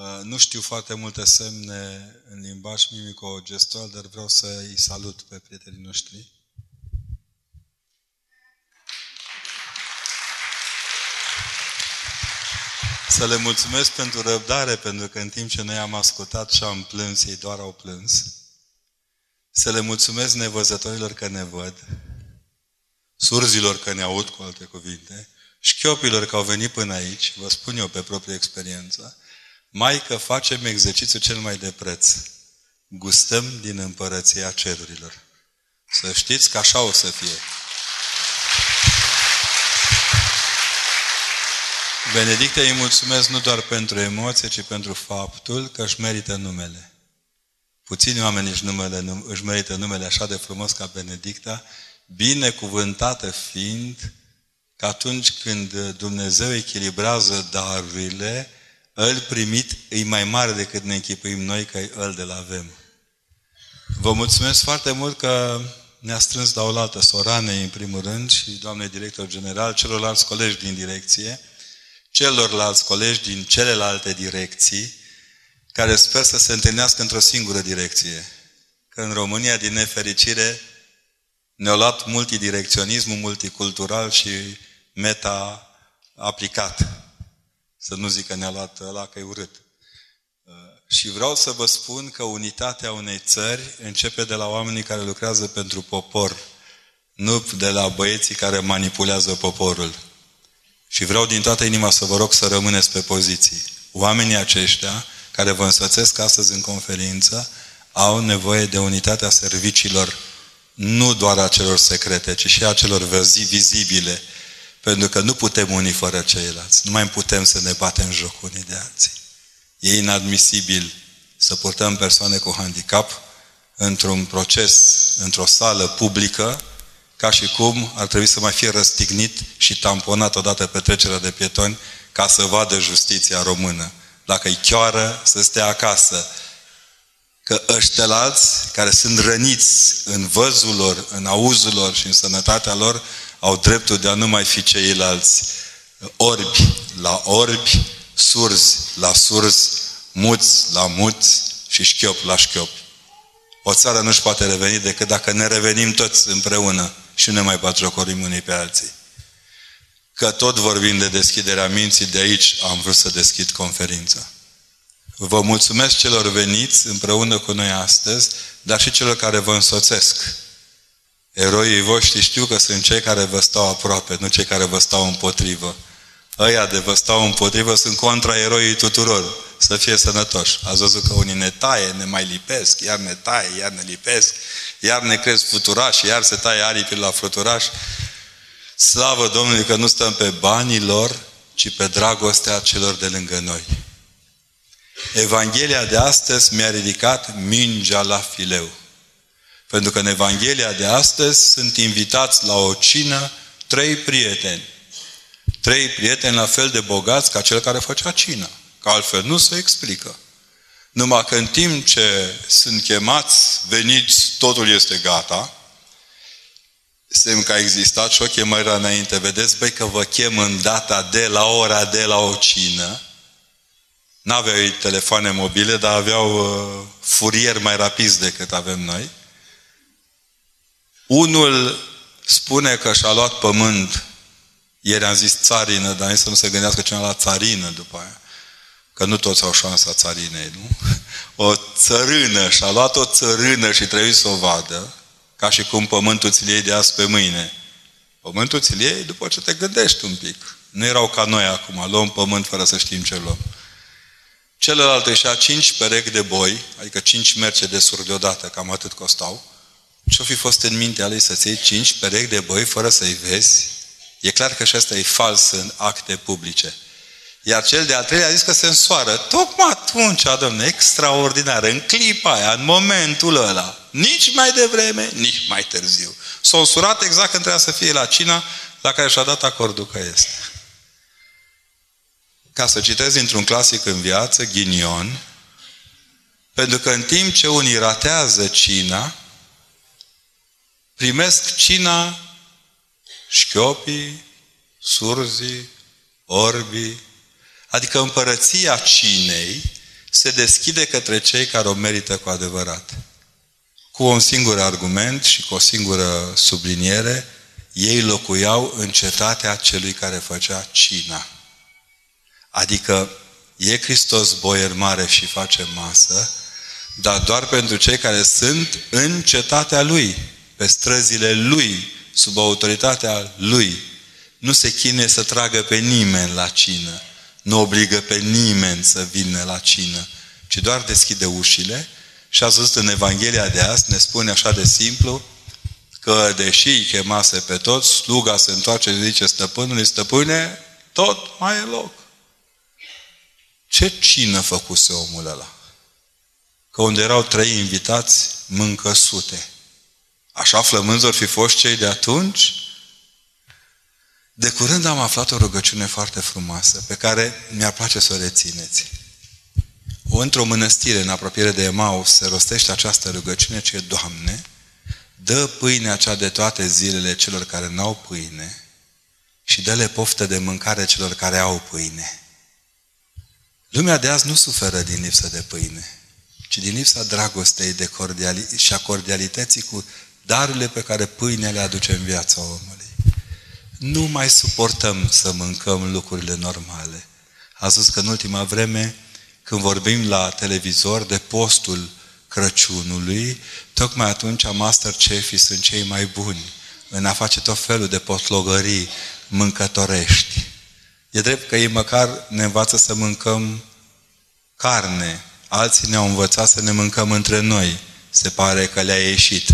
Uh, nu știu foarte multe semne în limbaj mimico-gestual, dar vreau să îi salut pe prietenii noștri. Să le mulțumesc pentru răbdare, pentru că în timp ce noi am ascultat și am plâns, ei doar au plâns. Să le mulțumesc nevăzătorilor că ne văd, surzilor că ne aud, cu alte cuvinte, șchiopilor că au venit până aici, vă spun eu pe proprie experiență, mai că facem exercițiul cel mai de preț. Gustăm din împărăția cerurilor. Să știți că așa o să fie. Benedicte îi mulțumesc nu doar pentru emoție, ci pentru faptul că își merită numele. Puțini oameni își, numele, își merită numele așa de frumos ca Benedicta, binecuvântată fiind că atunci când Dumnezeu echilibrează darurile, îl primit e mai mare decât ne închipuim noi că îl de la avem. Vă mulțumesc foarte mult că ne-a strâns la oaltă Soranei, în primul rând, și doamnei director general, celorlalți colegi din direcție, celorlalți colegi din celelalte direcții, care sper să se întâlnească într-o singură direcție. Că în România, din nefericire, ne-a luat multidirecționismul multicultural și meta-aplicat. Să nu zic că ne-a luat ăla că e urât. Uh, și vreau să vă spun că unitatea unei țări începe de la oamenii care lucrează pentru popor, nu de la băieții care manipulează poporul. Și vreau din toată inima să vă rog să rămâneți pe poziții. Oamenii aceștia, care vă însățesc astăzi în conferință, au nevoie de unitatea serviciilor, nu doar a celor secrete, ci și a celor vizibile, pentru că nu putem unii fără ceilalți. Nu mai putem să ne batem joc unii de alții. E inadmisibil să purtăm persoane cu handicap într-un proces, într-o sală publică, ca și cum ar trebui să mai fie răstignit și tamponat odată pe trecerea de pietoni ca să vadă justiția română. Dacă e chioară, să stea acasă. Că ăștia alți, care sunt răniți în văzul lor, în auzul lor și în sănătatea lor, au dreptul de a nu mai fi ceilalți orbi la orbi, surzi la surzi, muți la muți și șchiop la șchiop. O țară nu-și poate reveni decât dacă ne revenim toți împreună și nu ne mai batjocorim unii pe alții. Că tot vorbim de deschiderea minții, de aici am vrut să deschid conferința. Vă mulțumesc celor veniți împreună cu noi astăzi, dar și celor care vă însoțesc. Eroii voștri știu că sunt cei care vă stau aproape, nu cei care vă stau împotrivă. Ăia de vă stau împotrivă sunt contra eroii tuturor. Să fie sănătoși. Ați văzut că unii ne taie, ne mai lipesc, iar ne taie, iar ne lipesc, iar ne cresc fluturași, iar se taie aripi la fluturași. Slavă Domnului că nu stăm pe banii lor, ci pe dragostea celor de lângă noi. Evanghelia de astăzi mi-a ridicat mingea la fileu. Pentru că în Evanghelia de astăzi sunt invitați la o cină trei prieteni. Trei prieteni la fel de bogați ca cel care făcea cină. Că altfel nu se explică. Numai că în timp ce sunt chemați, veniți, totul este gata, semn că a existat și o chemare înainte. Vedeți, băi, că vă chem în data de la ora de la o cină. N-aveau telefoane mobile, dar aveau uh, furier mai rapizi decât avem noi. Unul spune că și-a luat pământ, ieri am zis țarină, dar să nu se gândească cineva la țarină după aia. Că nu toți au șansa țarinei, nu? O țărână, și-a luat o țărână și trebuie să o vadă, ca și cum pământul ți iei de azi pe mâine. Pământul ți iei după ce te gândești un pic. Nu erau ca noi acum, luăm pământ fără să știm ce luăm. Celălalt își cinci perechi de boi, adică cinci mercedesuri deodată, cam atât costau, ce-o fi fost în mintea lui să-ți iei cinci perechi de boi fără să-i vezi? E clar că și asta e fals în acte publice. Iar cel de-al treilea a zis că se însoară. Tocmai atunci, domne, extraordinar, în clipa aia, în momentul ăla. Nici mai devreme, nici mai târziu. S-a însurat exact când trebuia să fie la cina la care și-a dat acordul că este. Ca să citez într-un clasic în viață, ghinion, pentru că în timp ce unii ratează cina, primesc cina șchiopii, surzii, orbii, adică împărăția cinei se deschide către cei care o merită cu adevărat. Cu un singur argument și cu o singură subliniere, ei locuiau în cetatea celui care făcea cina. Adică e Hristos boier mare și face masă, dar doar pentru cei care sunt în cetatea Lui, pe străzile Lui, sub autoritatea Lui. Nu se chine să tragă pe nimeni la cină, nu obligă pe nimeni să vină la cină, ci doar deschide ușile și ați văzut în Evanghelia de azi, ne spune așa de simplu, că deși îi chemase pe toți, sluga se întoarce și zice stăpânului, stăpâne, tot mai e loc. Ce cină făcuse omul ăla? Că unde erau trei invitați, mâncă sute. Așa flămânzi or fi fost cei de atunci? De curând am aflat o rugăciune foarte frumoasă, pe care mi-ar place să o rețineți. Într-o mănăstire în apropiere de Emaus se rostește această rugăciune ce Doamne, dă pâinea cea de toate zilele celor care n-au pâine și dă-le poftă de mâncare celor care au pâine. Lumea de azi nu suferă din lipsă de pâine, ci din lipsa dragostei de cordiali- și a cordialității cu darurile pe care pâinea le aduce în viața omului. Nu mai suportăm să mâncăm lucrurile normale. A zis că în ultima vreme, când vorbim la televizor de postul Crăciunului, tocmai atunci masterchefii sunt cei mai buni în a face tot felul de potlogării mâncătorești. E drept că ei măcar ne învață să mâncăm carne. Alții ne-au învățat să ne mâncăm între noi. Se pare că le-a ieșit.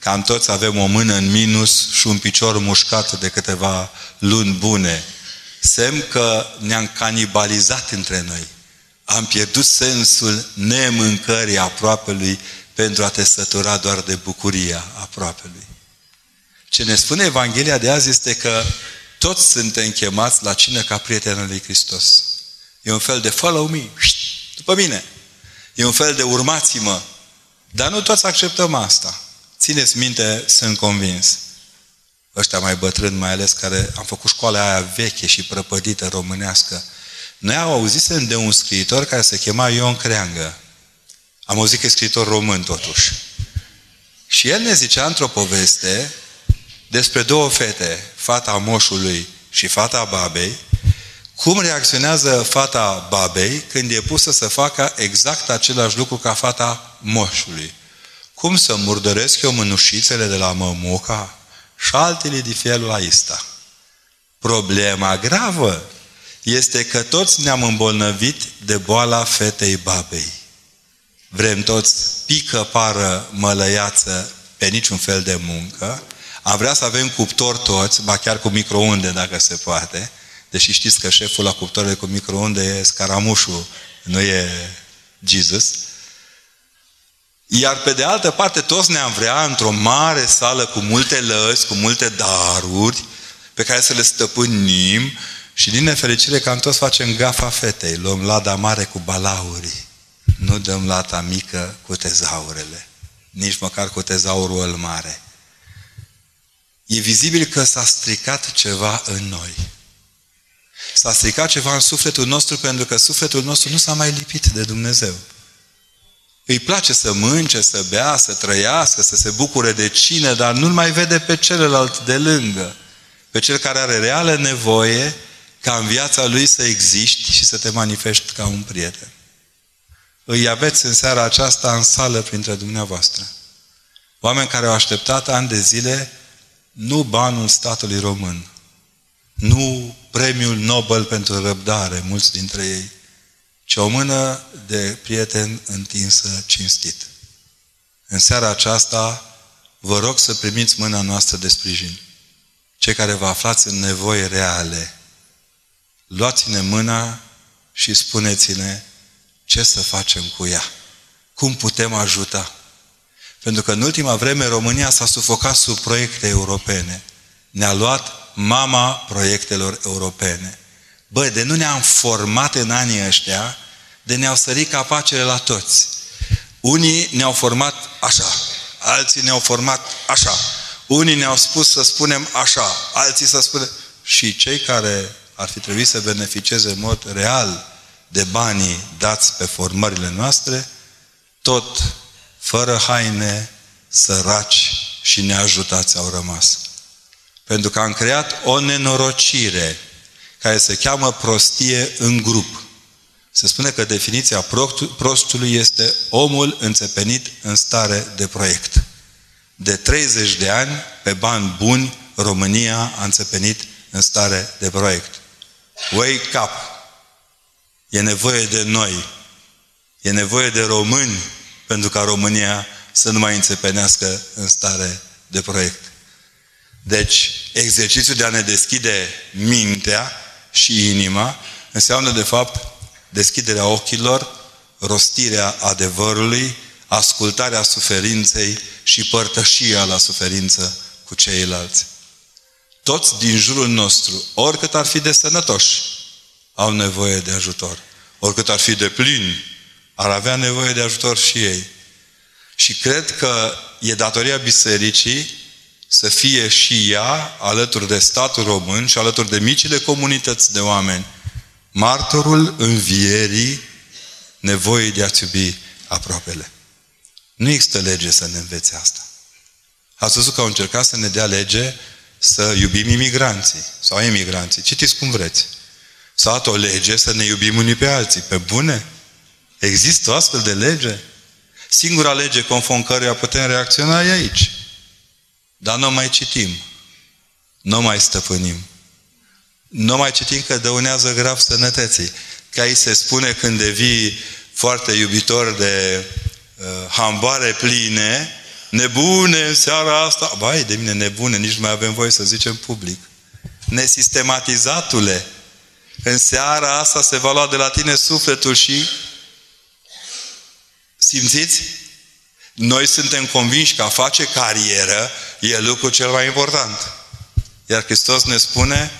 Cam toți avem o mână în minus și un picior mușcat de câteva luni bune. Semn că ne-am canibalizat între noi. Am pierdut sensul nemâncării aproapelui pentru a te sătura doar de bucuria aproapelui. Ce ne spune Evanghelia de azi este că toți suntem chemați la cină ca prietenul lui Hristos. E un fel de follow me, după mine. E un fel de urmați-mă. Dar nu toți acceptăm asta. Țineți minte, sunt convins. Ăștia mai bătrâni, mai ales care am făcut școala aia veche și prăpădită românească. Noi au auzit de un scriitor care se chema Ion Creangă. Am auzit că e scriitor român totuși. Și el ne zicea într-o poveste despre două fete, fata moșului și fata babei, cum reacționează fata babei când e pusă să facă exact același lucru ca fata moșului. Cum să murdăresc eu mânușițele de la mămuca și altele de felul ăsta. Problema gravă este că toți ne-am îmbolnăvit de boala fetei babei. Vrem toți pică, pară, mălăiață, pe niciun fel de muncă. Am vrea să avem cuptor toți, ba chiar cu microunde, dacă se poate. Deși știți că șeful la cuptoare cu microunde e scaramușul, nu e Jesus. Iar pe de altă parte, toți ne-am vrea într-o mare sală cu multe lăzi, cu multe daruri, pe care să le stăpânim și din nefericire cam toți facem gafa fetei. Luăm lada mare cu balaurii. Nu dăm lata mică cu tezaurele. Nici măcar cu tezaurul îl mare. E vizibil că s-a stricat ceva în noi. S-a stricat ceva în sufletul nostru pentru că sufletul nostru nu s-a mai lipit de Dumnezeu. Îi place să mânce, să bea, să trăiască, să se bucure de cine, dar nu mai vede pe celălalt de lângă. Pe cel care are reală nevoie ca în viața lui să existi și să te manifesti ca un prieten. Îi aveți în seara aceasta în sală printre dumneavoastră. Oameni care au așteptat ani de zile nu banul statului român, nu premiul Nobel pentru răbdare, mulți dintre ei, ci o mână de prieten întinsă cinstit. În seara aceasta vă rog să primiți mâna noastră de sprijin. Cei care vă aflați în nevoi reale, luați-ne mâna și spuneți-ne ce să facem cu ea. Cum putem ajuta? Pentru că în ultima vreme România s-a sufocat sub proiecte europene. Ne-a luat mama proiectelor europene. Bă, de nu ne-am format în anii ăștia, de ne-au sărit capacele la toți. Unii ne-au format așa, alții ne-au format așa. Unii ne-au spus să spunem așa, alții să spunem... Și cei care ar fi trebuit să beneficieze în mod real de banii dați pe formările noastre, tot fără haine, săraci și neajutați au rămas. Pentru că am creat o nenorocire care se cheamă prostie în grup. Se spune că definiția prostului este omul înțepenit în stare de proiect. De 30 de ani, pe bani buni, România a înțepenit în stare de proiect. Wake up! E nevoie de noi. E nevoie de români pentru ca România să nu mai înțepenească în stare de proiect. Deci, exercițiul de a ne deschide mintea și inima înseamnă, de fapt, deschiderea ochilor, rostirea adevărului, ascultarea suferinței și părtășia la suferință cu ceilalți. Toți din jurul nostru, oricât ar fi de sănătoși, au nevoie de ajutor. Oricât ar fi de plini, ar avea nevoie de ajutor și ei. Și cred că e datoria bisericii să fie și ea, alături de statul român și alături de micile comunități de oameni, martorul învierii nevoii de a-ți iubi aproapele. Nu există lege să ne învețe asta. Ați văzut că au încercat să ne dea lege să iubim imigranții sau emigranții. Citiți cum vreți. Sau o lege să ne iubim unii pe alții. Pe bune? Există o astfel de lege? Singura lege conform căruia putem reacționa e aici. Dar nu mai citim. Nu mai stăpânim. Nu mai citim că dăunează grav sănătății. Că aici se spune când devii foarte iubitor de uh, hamboare pline, nebune în seara asta. Vai, de mine nebune, nici nu mai avem voie să zicem public. Nesistematizatule, în seara asta se va lua de la tine sufletul și simțiți? Noi suntem convinși că a face carieră e lucrul cel mai important. Iar Hristos ne spune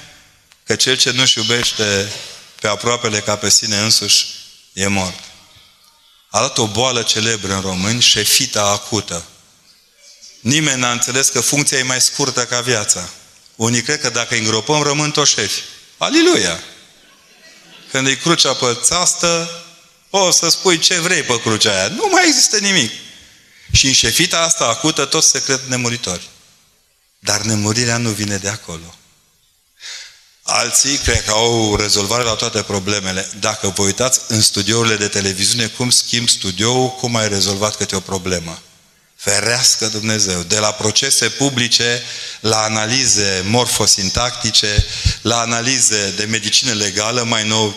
că cel ce nu-și iubește pe aproapele ca pe sine însuși e mort. A dat o boală celebră în români, șefita acută. Nimeni n-a înțeles că funcția e mai scurtă ca viața. Unii cred că dacă îi îngropăm, rămân toți șefi. Aliluia! Când îi crucea pe țastă, o să spui ce vrei pe crucea aia. Nu mai există nimic. Și în șefita asta acută toți se cred nemuritori. Dar nemurirea nu vine de acolo. Alții cred că au rezolvare la toate problemele. Dacă vă uitați în studiourile de televiziune, cum schimb studioul, cum ai rezolvat câte o problemă. Ferească Dumnezeu! De la procese publice, la analize morfosintactice, la analize de medicină legală, mai nou,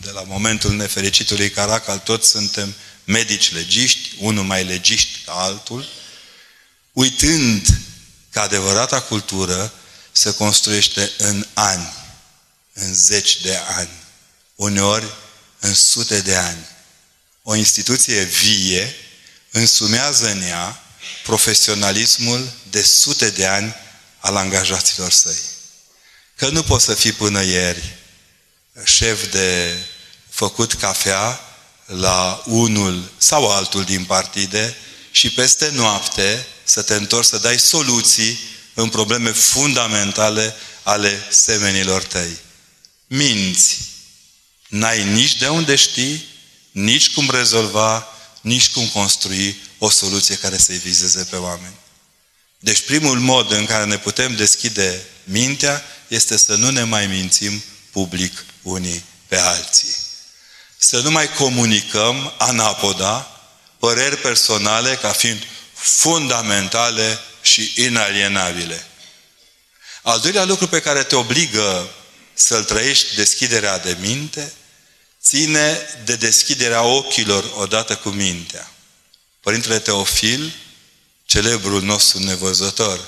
de la momentul nefericitului Caracal, toți suntem medici legiști, unul mai legiști ca altul, uitând că adevărata cultură se construiește în ani, în zeci de ani, uneori în sute de ani. O instituție vie însumează în ea profesionalismul de sute de ani al angajaților săi. Că nu poți să fii până ieri șef de făcut cafea la unul sau altul din partide și peste noapte să te întorci să dai soluții în probleme fundamentale ale semenilor tăi. Minți. N-ai nici de unde știi, nici cum rezolva, nici cum construi o soluție care să-i vizeze pe oameni. Deci primul mod în care ne putem deschide mintea este să nu ne mai mințim public unii pe alții. Să nu mai comunicăm anapoda păreri personale ca fiind fundamentale și inalienabile. Al doilea lucru pe care te obligă să-l trăiești deschiderea de minte, ține de deschiderea ochilor odată cu mintea. Părintele Teofil, celebrul nostru nevăzător,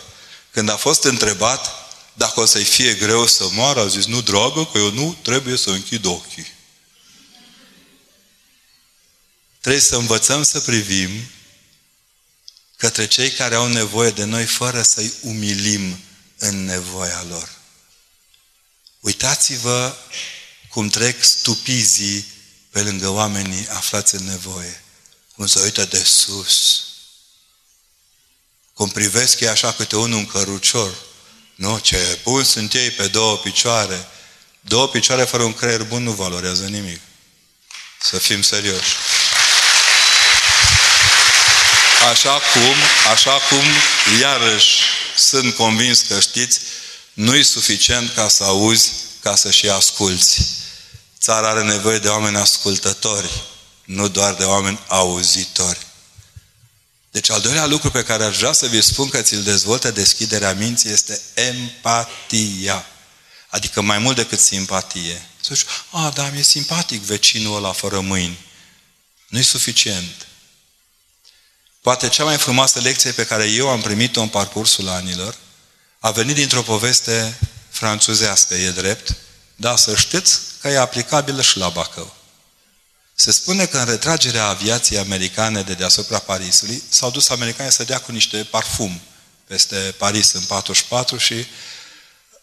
când a fost întrebat dacă o să-i fie greu să moară, a zis, nu, dragă, că eu nu trebuie să închid ochii. Trebuie să învățăm să privim către cei care au nevoie de noi fără să-i umilim în nevoia lor. Uitați-vă cum trec stupizii pe lângă oamenii aflați în nevoie. Cum se uită de sus. Cum privesc ei așa câte unul în cărucior. Nu, ce bun sunt ei pe două picioare. Două picioare fără un creier bun nu valorează nimic. Să fim serioși. Așa cum, așa cum, iarăși, sunt convins că știți, nu e suficient ca să auzi, ca să și asculți. Țara are nevoie de oameni ascultători, nu doar de oameni auzitori. Deci al doilea lucru pe care aș vrea să vi spun că ți-l dezvoltă deschiderea minții este empatia. Adică mai mult decât simpatie. Să zici, a, da, mi-e simpatic vecinul ăla fără mâini. Nu-i suficient. Poate cea mai frumoasă lecție pe care eu am primit-o în parcursul anilor a venit dintr-o poveste franțuzească, e drept, dar să știți că e aplicabilă și la Bacău. Se spune că în retragerea aviației americane de deasupra Parisului s-au dus americanii să dea cu niște parfum peste Paris în 44 și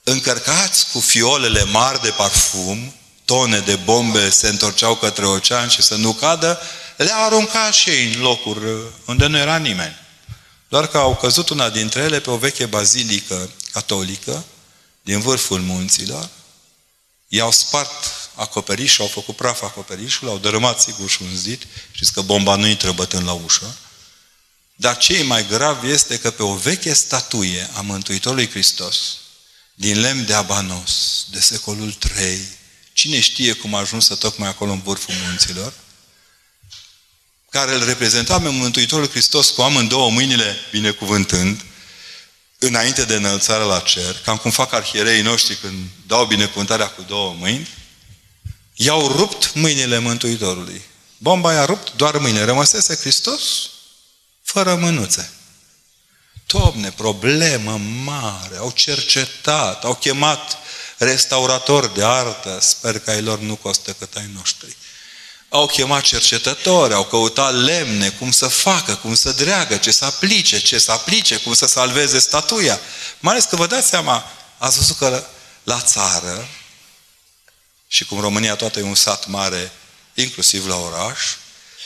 încărcați cu fiolele mari de parfum, tone de bombe se întorceau către ocean și să nu cadă, le-a aruncat și ei în locuri unde nu era nimeni. Doar că au căzut una dintre ele pe o veche bazilică catolică din vârful munților, i-au spart acoperișul, au făcut praf acoperișul, au dărâmat sigur și un zid, știți că bomba nu intră bătând la ușă, dar ce e mai grav este că pe o veche statuie a Mântuitorului Hristos, din lemn de abanos, de secolul III, cine știe cum a ajuns să tocmai acolo în vârful munților, care îl reprezenta pe Mântuitorul Hristos cu amândouă mâinile binecuvântând, înainte de înălțare la cer, cam cum fac arhiereii noștri când dau binecuvântarea cu două mâini, i-au rupt mâinile Mântuitorului. Bomba i-a rupt doar mâinile. Rămăsese Hristos fără mânuțe. Domne, problemă mare. Au cercetat, au chemat restauratori de artă. Sper că ai lor nu costă cât ai noștri. Au chemat cercetători, au căutat lemne, cum să facă, cum să dreagă, ce să aplice, ce să aplice, cum să salveze statuia. Mai ales că vă dați seama, ați văzut că la țară, și cum România toată e un sat mare, inclusiv la oraș,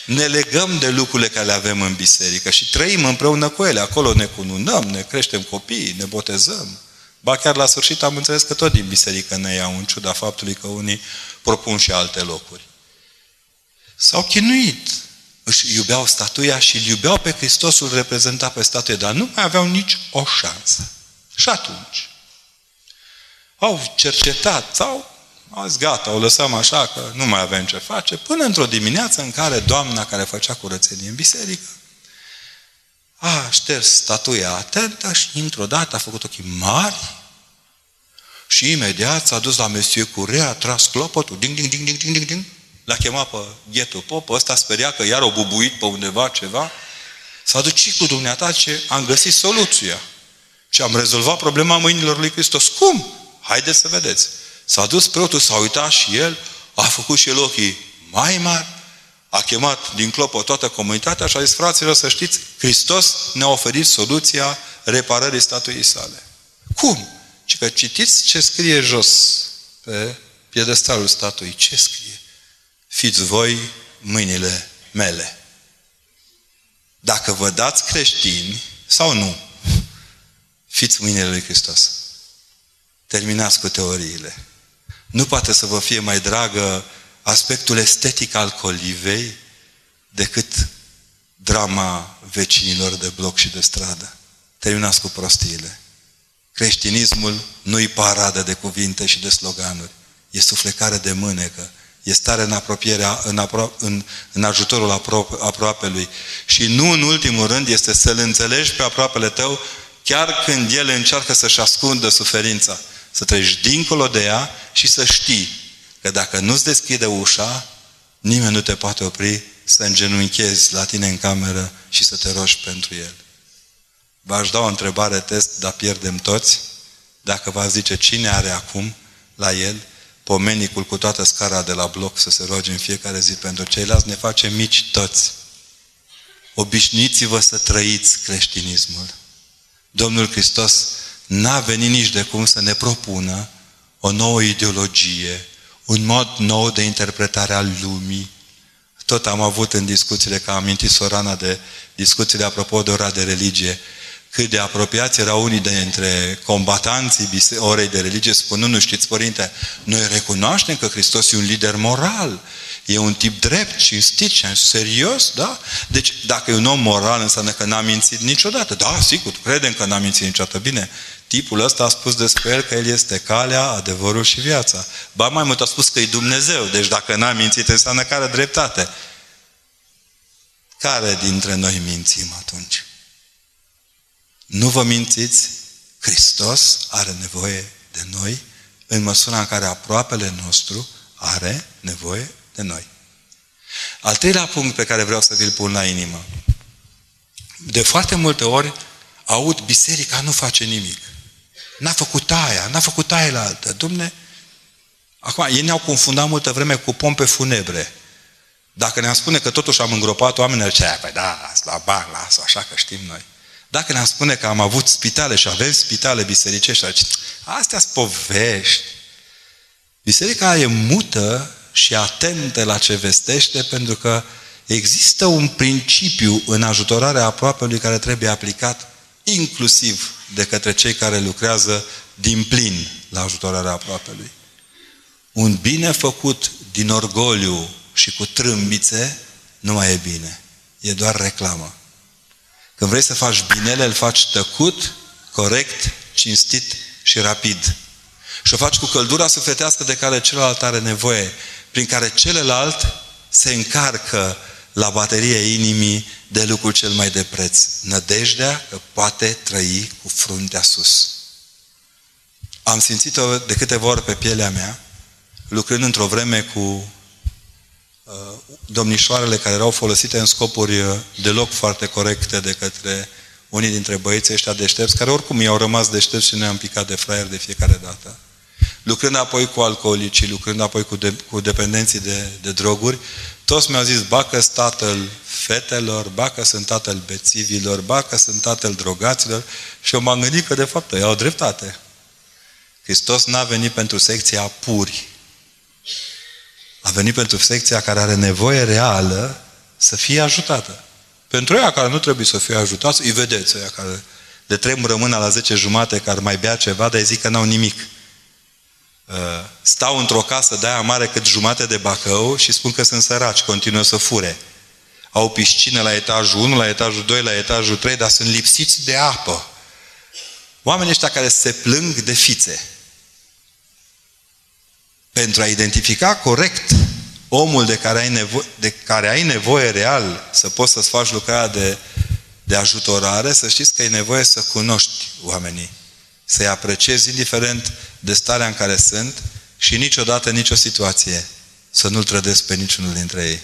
ne legăm de lucrurile care le avem în biserică și trăim împreună cu ele. Acolo ne cununăm, ne creștem copiii, ne botezăm. Ba chiar la sfârșit am înțeles că tot din biserică ne iau, în ciuda faptului că unii propun și alte locuri. S-au chinuit. Își iubeau statuia și îl iubeau pe Hristosul reprezentat pe statuie, dar nu mai aveau nici o șansă. Și atunci au cercetat sau au zis, gata, o lăsăm așa că nu mai avem ce face, până într-o dimineață în care doamna care făcea curățenie în biserică a șters statuia atentă și într-o dată a făcut ochii mari și imediat s-a dus la Monsieur Curea, a tras clopotul, ding, ding, ding, ding, ding, ding, ding, L-a chemat pe ghetul pop, ăsta speria că iar o bubuit pe undeva ceva. S-a dus cu dumneata ce am găsit soluția. Și am rezolvat problema mâinilor lui Hristos. Cum? Haideți să vedeți. S-a dus preotul, s-a uitat și el, a făcut și el ochii mai mari, a chemat din clopă toată comunitatea și a zis, fraților, să știți, Hristos ne-a oferit soluția reparării statuii sale. Cum? Și că citiți ce scrie jos pe piedestalul statuii. Ce scrie? Fiți voi mâinile mele. Dacă vă dați creștini sau nu, fiți mâinile lui Hristos. Terminați cu teoriile. Nu poate să vă fie mai dragă aspectul estetic al colivei decât drama vecinilor de bloc și de stradă. Terminați cu prostiile. Creștinismul nu-i paradă de cuvinte și de sloganuri. E suflecare de mânecă E stare în apropierea, în, apro- în, în ajutorul apro- aproapelui. Și nu în ultimul rând este să-L înțelegi pe aproapele tău chiar când El încearcă să-și ascundă suferința. Să treci dincolo de ea și să știi că dacă nu-ți deschide ușa, nimeni nu te poate opri să îngenunchezi la tine în cameră și să te rogi pentru El. V-aș da o întrebare test, dar pierdem toți. Dacă va zice cine are acum la El pomenicul cu toată scara de la bloc să se roage în fiecare zi pentru ceilalți, ne face mici toți. Obișnuiți-vă să trăiți creștinismul. Domnul Hristos n-a venit nici de cum să ne propună o nouă ideologie, un mod nou de interpretare al lumii. Tot am avut în discuțiile, că am amintit Sorana de discuțiile apropo de ora de religie, cât de apropiați erau unii dintre combatanții orei de religie, spunând, nu știți, Părinte, noi recunoaștem că Hristos e un lider moral, E un tip drept, cinstit și serios, da? Deci, dacă e un om moral, înseamnă că n-a mințit niciodată. Da, sigur, credem că n-a mințit niciodată. Bine, tipul ăsta a spus despre el că el este calea, adevărul și viața. Ba mai mult a spus că e Dumnezeu. Deci dacă n-a mințit, înseamnă că are dreptate. Care dintre noi mințim atunci? Nu vă mințiți? Hristos are nevoie de noi în măsura în care aproapele nostru are nevoie de noi. Al treilea punct pe care vreau să vi-l pun la inimă. De foarte multe ori aud biserica nu face nimic. N-a făcut aia, n-a făcut aia la altă. Dumne, acum, ei ne-au confundat multă vreme cu pompe funebre. Dacă ne-am spune că totuși am îngropat oamenii, ar zice, păi da, la bani, lasă, așa că știm noi. Dacă ne-am spune că am avut spitale și avem spitale bisericești, ar zice, astea sunt povești. Biserica e mută și atentă la ce vestește, pentru că există un principiu în ajutorarea aproapelui care trebuie aplicat inclusiv de către cei care lucrează din plin la ajutorarea aproapelui. Un bine făcut din orgoliu și cu trâmbițe nu mai e bine. E doar reclamă. Când vrei să faci binele, îl faci tăcut, corect, cinstit și rapid. Și o faci cu căldura sufletească de care celălalt are nevoie, prin care celălalt se încarcă la bateria inimii de lucrul cel mai de preț. Nădejdea că poate trăi cu fruntea sus. Am simțit-o de câteva ori pe pielea mea, lucrând într-o vreme cu uh, domnișoarele care erau folosite în scopuri uh, deloc foarte corecte de către unii dintre băieții ăștia deștepți, care oricum i-au rămas deștepți și ne-am picat de fraier de fiecare dată. Lucrând apoi cu alcoolicii, lucrând apoi cu, de, cu dependenții de, de droguri, toți mi-au zis, ba că tatăl fetelor, ba că sunt tatăl bețivilor, ba că sunt tatăl drogaților și eu m-am gândit că de fapt ei au dreptate. Hristos n-a venit pentru secția puri. A venit pentru secția care are nevoie reală să fie ajutată. Pentru ea care nu trebuie să fie ajutați, îi vedeți, ăia care de tremură mâna la 10 jumate, care mai bea ceva, dar îi zic că n-au nimic. Uh, stau într-o casă de aia mare cât jumate de Bacău și spun că sunt săraci, continuă să fure. Au piscină la etajul 1, la etajul 2, la etajul 3, dar sunt lipsiți de apă. Oamenii ăștia care se plâng de fițe. Pentru a identifica corect omul de care ai nevoie, de care ai nevoie real să poți să-ți faci lucrarea de, de ajutorare, să știți că e nevoie să cunoști oamenii să-i apreciezi indiferent de starea în care sunt și niciodată, nicio situație să nu-l trădesc pe niciunul dintre ei.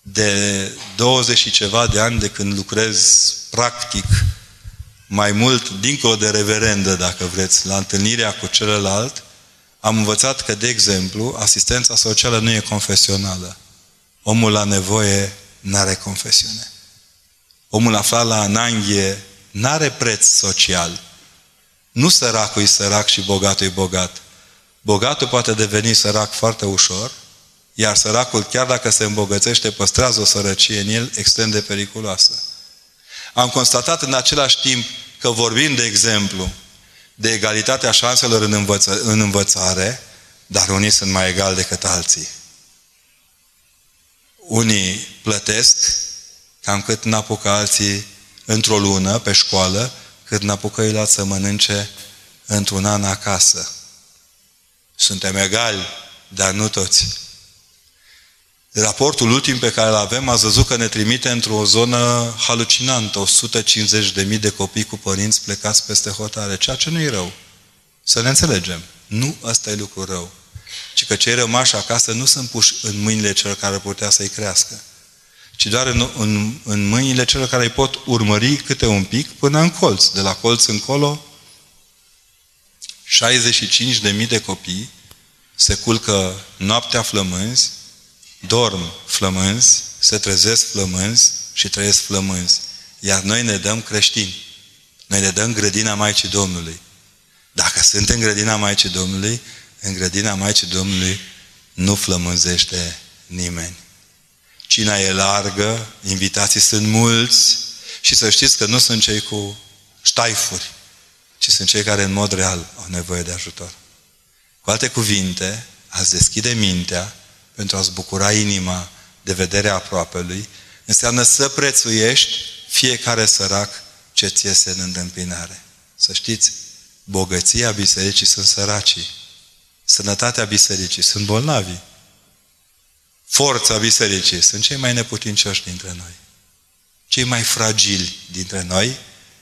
De 20 și ceva de ani de când lucrez practic mai mult, dincolo de reverendă, dacă vreți, la întâlnirea cu celălalt, am învățat că, de exemplu, asistența socială nu e confesională. Omul la nevoie n-are confesiune. Omul aflat la ananghie N-are preț social. Nu săracul e sărac și bogatul e bogat. Bogatul poate deveni sărac foarte ușor, iar săracul, chiar dacă se îmbogățește, păstrează o sărăcie în el extrem de periculoasă. Am constatat în același timp că vorbim, de exemplu, de egalitatea șanselor în, învăță, în învățare, dar unii sunt mai egali decât alții. Unii plătesc cam cât n-apucă alții într-o lună pe școală, cât n-apucă el să mănânce într-un an acasă. Suntem egali, dar nu toți. Raportul ultim pe care îl avem a văzut că ne trimite într-o zonă halucinantă, 150.000 de copii cu părinți plecați peste hotare, ceea ce nu e rău. Să ne înțelegem. Nu ăsta e lucru rău. Ci că cei rămași acasă nu sunt puși în mâinile celor care putea să-i crească ci doar în, în, în mâinile celor care îi pot urmări câte un pic până în colț. De la colț încolo, 65.000 de copii se culcă noaptea flămânzi, dorm flămânzi, se trezesc flămânzi și trăiesc flămânzi. Iar noi ne dăm creștini. Noi ne dăm grădina Maicii Domnului. Dacă sunt în grădina Maicii Domnului, în grădina Maicii Domnului nu flămânzește nimeni. Cina e largă, invitații sunt mulți și să știți că nu sunt cei cu ștaifuri, ci sunt cei care în mod real au nevoie de ajutor. Cu alte cuvinte, ați deschide mintea pentru a-ți bucura inima de vederea aproapelui, înseamnă să prețuiești fiecare sărac ce ți iese în întâmpinare. Să știți, bogăția bisericii sunt săracii. Sănătatea bisericii sunt bolnavi. Forța bisericii sunt cei mai neputincioși dintre noi. Cei mai fragili dintre noi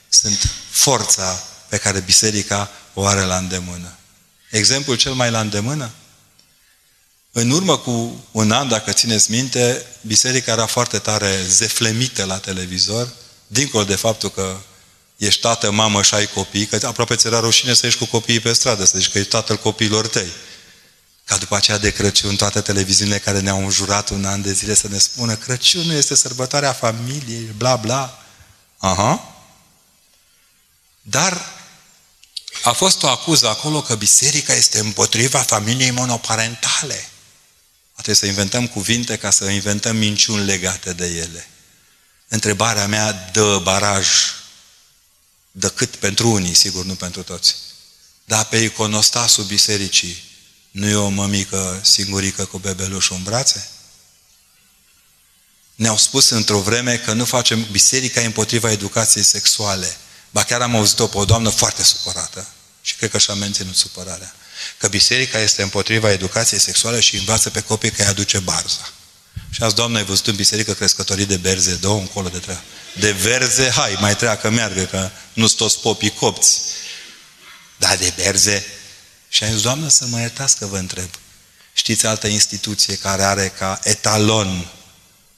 sunt forța pe care biserica o are la îndemână. Exemplul cel mai la îndemână? În urmă cu un an, dacă țineți minte, biserica era foarte tare zeflemită la televizor, dincolo de faptul că ești tată, mamă și ai copii, că aproape ți era rușine să ieși cu copiii pe stradă, să zici că ești tatăl copiilor tăi. Ca după aceea de Crăciun, toate televiziunile care ne-au înjurat un an de zile să ne spună Crăciunul este sărbătoarea familiei, bla, bla. Aha. Dar a fost o acuză acolo că biserica este împotriva familiei monoparentale. Trebuie să inventăm cuvinte ca să inventăm minciuni legate de ele. Întrebarea mea dă baraj decât pentru unii, sigur, nu pentru toți. Dar pe iconostasul bisericii nu e o mămică singurică cu bebelușul în brațe? Ne-au spus într-o vreme că nu facem biserica împotriva educației sexuale. Ba chiar am auzit-o pe o doamnă foarte supărată. Și cred că și-a menținut supărarea. Că biserica este împotriva educației sexuale și învață pe copii că îi aduce barza. Și azi, Doamne, ai văzut în biserică crescătorii de berze, două încolo de treabă. De verze, hai, mai treacă, meargă, că nu sunt toți popii copți. Dar de berze. Și ai zis, Doamne, să mă iertați că vă întreb. Știți altă instituție care are ca etalon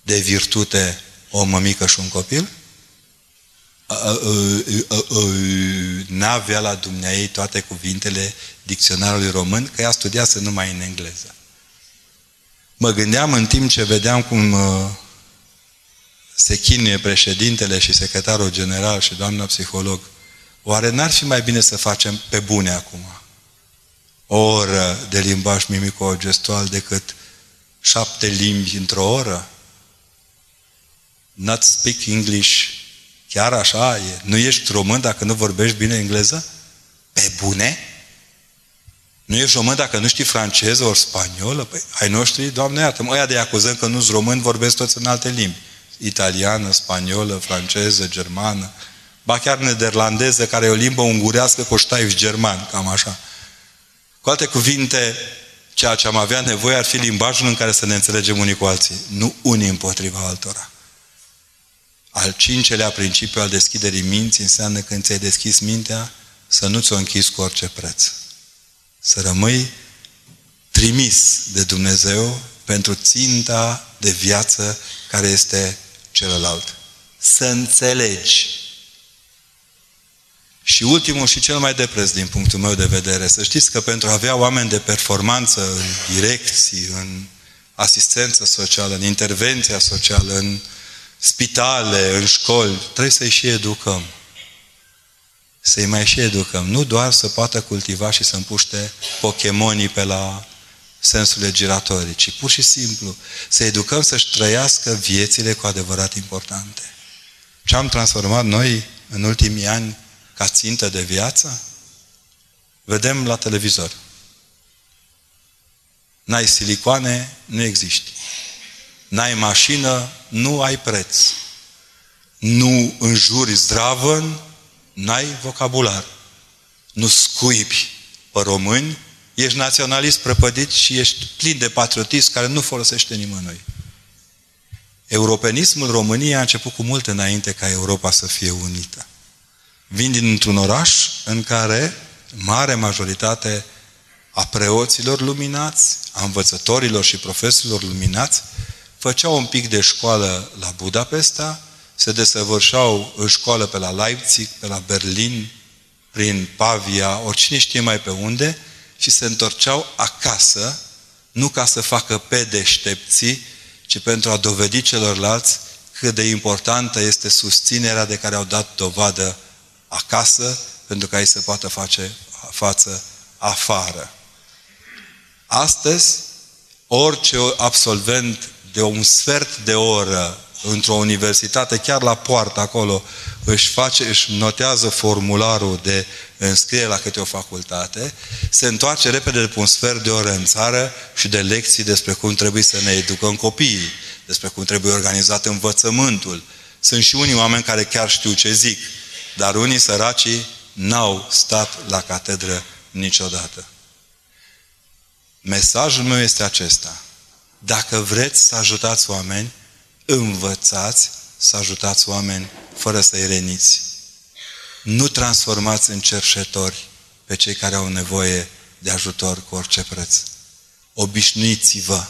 de virtute o mămică și un copil? N-avea la dumneai toate cuvintele dicționarului român, că ea studiase numai în engleză. Mă gândeam în timp ce vedeam cum se chinuie președintele și secretarul general și doamna psiholog, oare n-ar fi mai bine să facem pe bune acum o oră de limbaj mimico-gestual decât șapte limbi într-o oră? Not speak English Chiar așa e. Nu ești român dacă nu vorbești bine engleză? Pe bune? Nu ești român dacă nu știi franceză ori spaniolă? Păi, ai noștri, Doamne iartă, ăia de acuzăm că nu-s români, vorbesc toți în alte limbi. Italiană, spaniolă, franceză, germană, ba chiar nederlandeză, care e o limbă ungurească cu ștaif german, cam așa. Cu alte cuvinte, ceea ce am avea nevoie ar fi limbajul în care să ne înțelegem unii cu alții, nu unii împotriva altora. Al cincelea principiu al deschiderii minții înseamnă când ți-ai deschis mintea să nu ți-o închizi cu orice preț. Să rămâi trimis de Dumnezeu pentru ținta de viață care este celălalt. Să înțelegi. Și ultimul și cel mai de preț din punctul meu de vedere, să știți că pentru a avea oameni de performanță în direcții, în asistență socială, în intervenția socială, în spitale, în școli, trebuie să-i și educăm. Să-i mai și educăm. Nu doar să poată cultiva și să împuște Pokemonii pe la sensurile giratorii, ci pur și simplu să educăm să-și trăiască viețile cu adevărat importante. Ce am transformat noi în ultimii ani ca țintă de viață? Vedem la televizor. N-ai silicoane, nu existi. N-ai mașină, nu ai preț. Nu înjuri zdravă, n-ai vocabular. Nu scuipi pe români, ești naționalist prăpădit și ești plin de patriotism care nu folosește nimănui. Europenismul României a început cu mult înainte ca Europa să fie unită. Vin dintr-un oraș în care mare majoritate a preoților luminați, a învățătorilor și profesorilor luminați, făceau un pic de școală la Budapesta, se desăvârșeau în școală pe la Leipzig, pe la Berlin, prin Pavia, oricine știe mai pe unde, și se întorceau acasă, nu ca să facă pe deștepții, ci pentru a dovedi celorlalți cât de importantă este susținerea de care au dat dovadă acasă, pentru ca ei să poată face față afară. Astăzi, orice absolvent de un sfert de oră într-o universitate, chiar la poartă acolo, își, face, își notează formularul de înscriere la câte o facultate, se întoarce repede de un sfert de oră în țară și de lecții despre cum trebuie să ne educăm copiii, despre cum trebuie organizat învățământul. Sunt și unii oameni care chiar știu ce zic, dar unii săracii n-au stat la catedră niciodată. Mesajul meu este acesta. Dacă vreți să ajutați oameni, învățați să ajutați oameni fără să-i reniți. Nu transformați în cerșetori pe cei care au nevoie de ajutor cu orice preț. Obișnuiți-vă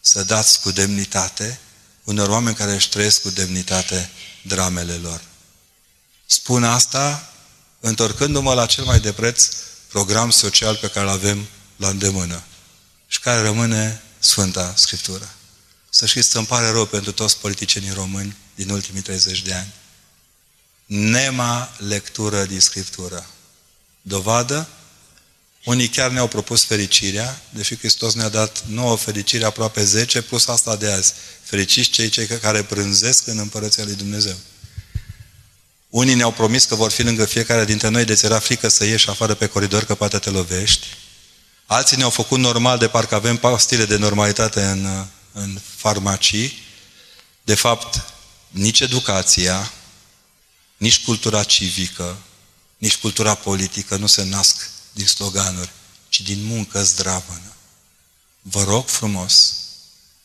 să dați cu demnitate unor oameni care își trăiesc cu demnitate dramele lor. Spun asta întorcându-mă la cel mai de preț program social pe care îl avem la îndemână și care rămâne Sfânta Scriptură. Să știți că îmi pare rău pentru toți politicienii români din ultimii 30 de ani. Nema lectură din Scriptură. Dovadă? Unii chiar ne-au propus fericirea, deși Hristos ne-a dat nouă fericire, aproape 10, plus asta de azi. Fericiți cei, cei care prânzesc în Împărăția lui Dumnezeu. Unii ne-au promis că vor fi lângă fiecare dintre noi, de ți era frică să ieși afară pe coridor, că poate te lovești. Alții ne-au făcut normal de parcă avem pastile de normalitate în, în farmacii. De fapt, nici educația, nici cultura civică, nici cultura politică nu se nasc din sloganuri, ci din muncă zdravănă. Vă rog frumos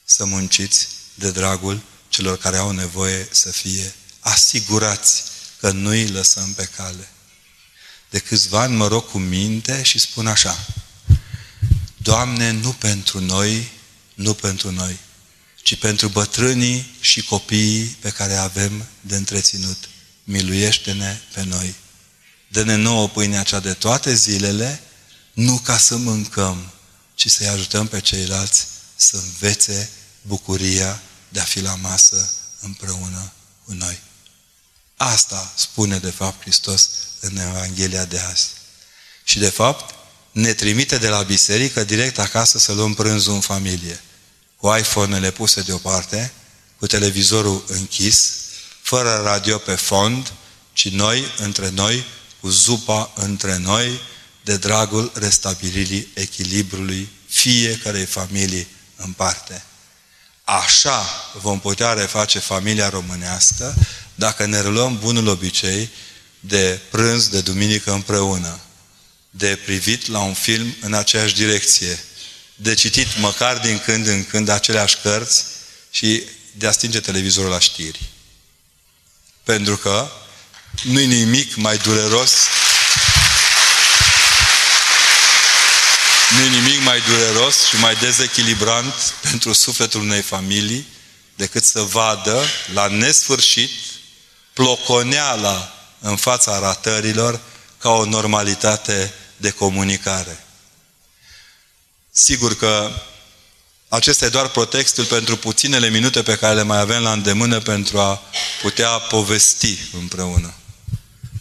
să munciți de dragul celor care au nevoie să fie asigurați că nu îi lăsăm pe cale. De câțiva ani mă rog cu minte și spun așa, Doamne, nu pentru noi, nu pentru noi, ci pentru bătrânii și copiii pe care avem de întreținut. Miluiește-ne pe noi. Dă-ne nouă pâinea cea de toate zilele, nu ca să mâncăm, ci să-i ajutăm pe ceilalți să învețe bucuria de a fi la masă împreună cu noi. Asta spune de fapt Hristos în Evanghelia de azi. Și de fapt ne trimite de la biserică direct acasă să luăm prânzul în familie. Cu iPhone-ele puse deoparte, cu televizorul închis, fără radio pe fond, ci noi, între noi, cu zupa între noi, de dragul restabilirii echilibrului fiecarei familii în parte. Așa vom putea reface familia românească dacă ne reluăm bunul obicei de prânz de duminică împreună, de privit la un film în aceeași direcție, de citit măcar din când în când aceleași cărți și de a stinge televizorul la știri. Pentru că nu-i nimic mai dureros nu nimic mai dureros și mai dezechilibrant pentru sufletul unei familii decât să vadă la nesfârșit ploconeala în fața ratărilor ca o normalitate de comunicare. Sigur că acesta e doar protextul pentru puținele minute pe care le mai avem la îndemână pentru a putea povesti împreună.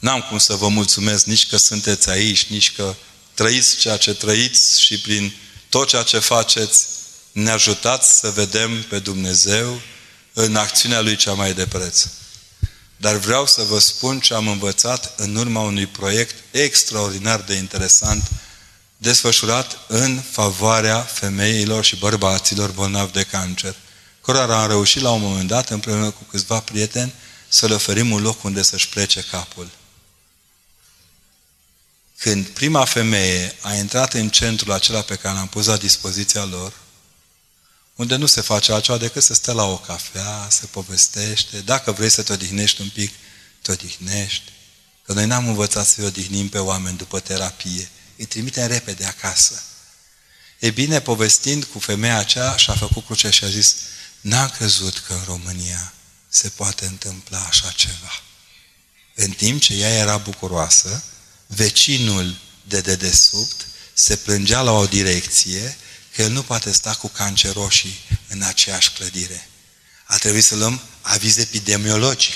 N-am cum să vă mulțumesc nici că sunteți aici, nici că trăiți ceea ce trăiți și prin tot ceea ce faceți ne ajutați să vedem pe Dumnezeu în acțiunea Lui cea mai de preț. Dar vreau să vă spun ce am învățat în urma unui proiect extraordinar de interesant desfășurat în favoarea femeilor și bărbaților bolnavi de cancer, cărora am reușit la un moment dat, împreună cu câțiva prieteni, să le oferim un loc unde să-și plece capul. Când prima femeie a intrat în centrul acela pe care l-am pus la dispoziția lor, unde nu se face altceva decât să stea la o cafea, să povestește, dacă vrei să te odihnești un pic, te odihnești. Că noi n-am învățat să-i odihnim pe oameni după terapie. Îi trimitem repede acasă. E bine, povestind cu femeia aceea, și-a făcut cruce și a zis, n-am crezut că în România se poate întâmpla așa ceva. În timp ce ea era bucuroasă, vecinul de dedesubt se plângea la o direcție că el nu poate sta cu canceroșii în aceeași clădire. A trebuit să luăm aviz epidemiologic.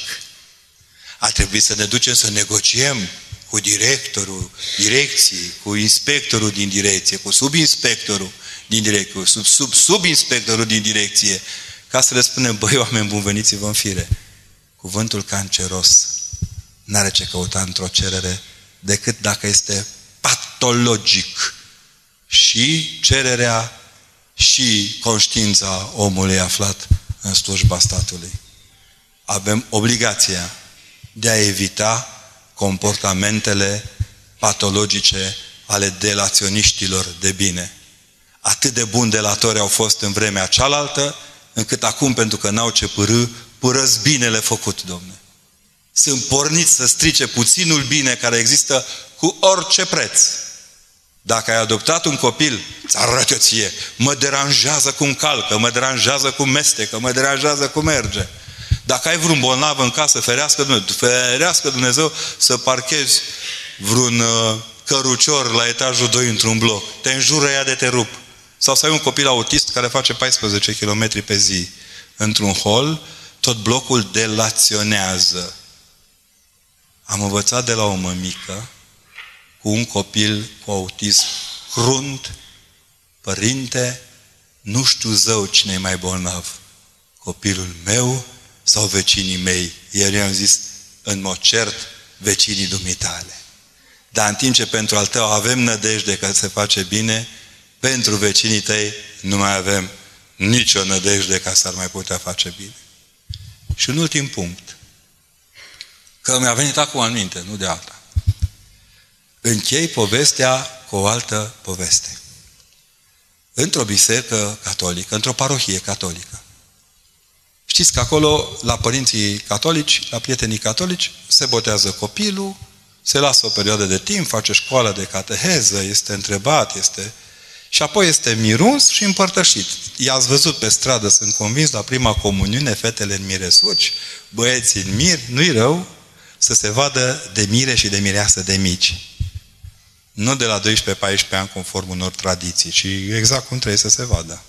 A trebuit să ne ducem să negociem cu directorul direcției, cu inspectorul din direcție, cu subinspectorul din direcție, cu sub, sub, subinspectorul din direcție, ca să le spunem, băi, oameni bun, veniți-vă în fire. Cuvântul canceros n-are ce căuta într-o cerere decât dacă este patologic și cererea și conștiința omului aflat în slujba statului. Avem obligația de a evita comportamentele patologice ale delaționiștilor de bine. Atât de buni delatori au fost în vremea cealaltă, încât acum, pentru că n-au ce pârâ, părăți binele făcut, domne. Sunt porniți să strice puținul bine care există cu orice preț. Dacă ai adoptat un copil, ți arătă ție, mă deranjează cum calcă, mă deranjează cum mestecă, mă deranjează cum merge. Dacă ai vreun bolnav în casă, ferească Dumnezeu, ferească Dumnezeu să parchezi vreun uh, cărucior la etajul 2 într-un bloc. Te înjură ea de te rup. Sau să ai un copil autist care face 14 km pe zi într-un hol, tot blocul delaționează. Am învățat de la o mămică cu un copil cu autism crunt, părinte, nu știu zău cine e mai bolnav, copilul meu sau vecinii mei. Iar eu am zis, în mod cert, vecinii dumitale. Dar în timp ce pentru al tău avem nădejde că se face bine, pentru vecinii tăi nu mai avem nicio nădejde ca să ar mai putea face bine. Și un ultim punct, că mi-a venit acum în minte, nu de alta. Închei povestea cu o altă poveste. Într-o biserică catolică, într-o parohie catolică. Știți că acolo, la părinții catolici, la prietenii catolici, se botează copilul, se lasă o perioadă de timp, face școală de cateheză, este întrebat, este... Și apoi este miruns și împărtășit. I-ați văzut pe stradă, sunt convins, la prima comuniune, fetele în miresuci, băieții în mir, nu-i rău să se vadă de mire și de mireasă de mici. Nu de la 12-14 ani conform unor tradiții, ci exact cum trebuie să se vadă.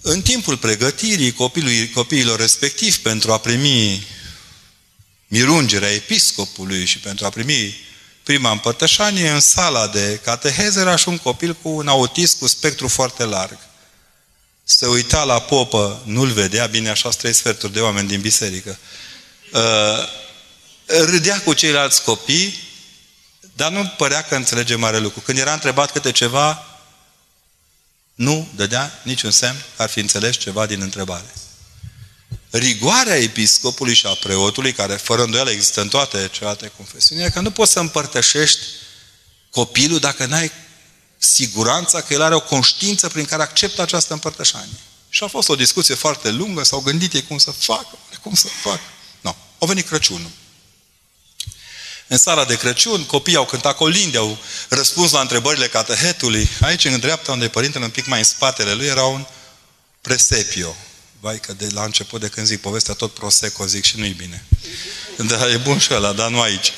În timpul pregătirii copilului, copiilor respectiv pentru a primi mirungerea episcopului și pentru a primi prima împărtășanie, în sala de cateheză era și un copil cu un autism cu spectru foarte larg. Se uita la popă, nu-l vedea, bine așa trei sferturi de oameni din biserică. Uh, râdea cu ceilalți copii, dar nu părea că înțelege mare lucru. Când era întrebat câte ceva, nu dădea niciun semn că ar fi înțeles ceva din întrebare. Rigoarea episcopului și a preotului, care fără îndoială există în toate celelalte confesiuni, e că nu poți să împărtășești copilul dacă n-ai siguranța că el are o conștiință prin care acceptă această împărtășanie. Și a fost o discuție foarte lungă, s-au gândit ei cum să facă, cum să facă. Nu. No. Au venit Crăciunul. În sala de Crăciun, copiii au cântat colinde, au răspuns la întrebările catehetului. Aici, în dreapta, unde e părintele, un pic mai în spatele lui, era un presepio. Vai că de la început de când zic povestea, tot Prosecco zic și nu-i bine. Da, e bun și ăla, dar nu aici.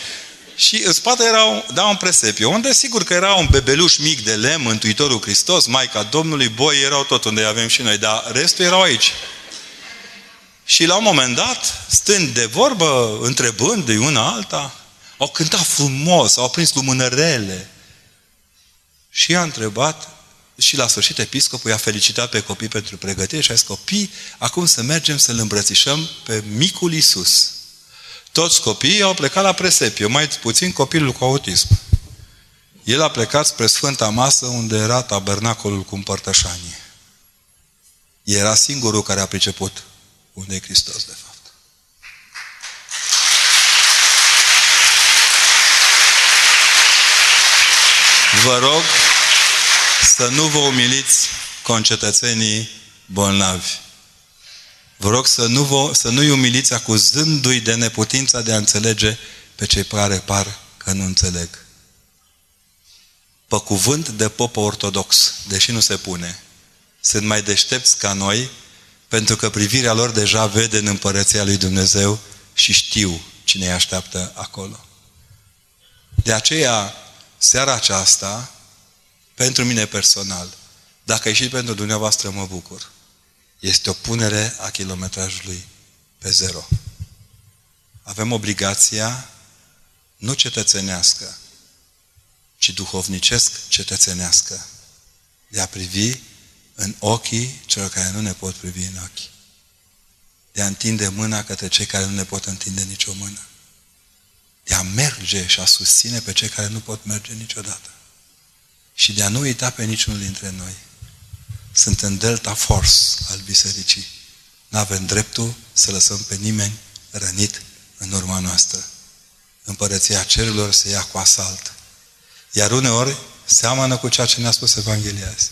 Și în spate era un, da, un presepio, unde sigur că era un bebeluș mic de lemn, Mântuitorul Hristos, Maica Domnului, boi erau tot unde avem și noi, dar restul erau aici. Și la un moment dat, stând de vorbă, întrebând de una alta, au cântat frumos, au prins lumânărele. Și i-a întrebat și la sfârșit episcopul i-a felicitat pe copii pentru pregătire și a zis, copii, acum să mergem să-L îmbrățișăm pe micul Isus. Toți copiii au plecat la presepio, mai puțin copilul cu autism. El a plecat spre Sfânta Masă unde era tabernacolul cu împărtășanie. Era singurul care a priceput unde e Hristos, de fapt. Vă rog să nu vă umiliți concetățenii bolnavi. Vă rog să, nu vă, să nu-i umiliți acuzându-i de neputința de a înțelege pe cei care par că nu înțeleg. Pe cuvânt de popă ortodox, deși nu se pune, sunt mai deștepți ca noi, pentru că privirea lor deja vede în împărăția lui Dumnezeu și știu cine îi așteaptă acolo. De aceea, seara aceasta, pentru mine personal, dacă e și pentru dumneavoastră, mă bucur. Este o punere a kilometrajului pe zero. Avem obligația nu cetățenească, ci duhovnicesc cetățenească, de a privi în ochii celor care nu ne pot privi în ochi. De a întinde mâna către cei care nu ne pot întinde nicio mână. De a merge și a susține pe cei care nu pot merge niciodată. Și de a nu uita pe niciunul dintre noi. Sunt în delta force al bisericii. Nu avem dreptul să lăsăm pe nimeni rănit în urma noastră. Împărăția cerurilor se ia cu asalt. Iar uneori seamănă cu ceea ce ne-a spus Evanghelia azi.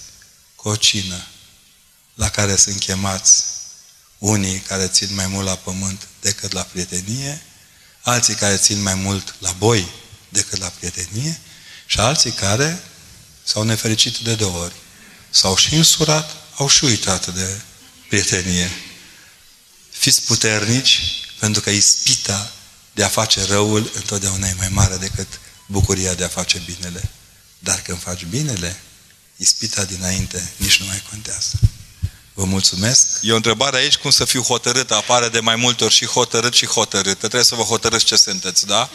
Cu o cină la care sunt chemați unii care țin mai mult la pământ decât la prietenie, alții care țin mai mult la boi decât la prietenie și alții care s-au nefericit de două ori. S-au și însurat, au și uitat de prietenie. Fiți puternici pentru că ispita de a face răul întotdeauna e mai mare decât bucuria de a face binele. Dar când faci binele, ispita dinainte nici nu mai contează. Vă mulțumesc. E o întrebare aici, cum să fiu hotărât? Apare de mai multe ori și hotărât și hotărât. Trebuie să vă hotărâți ce sunteți, da?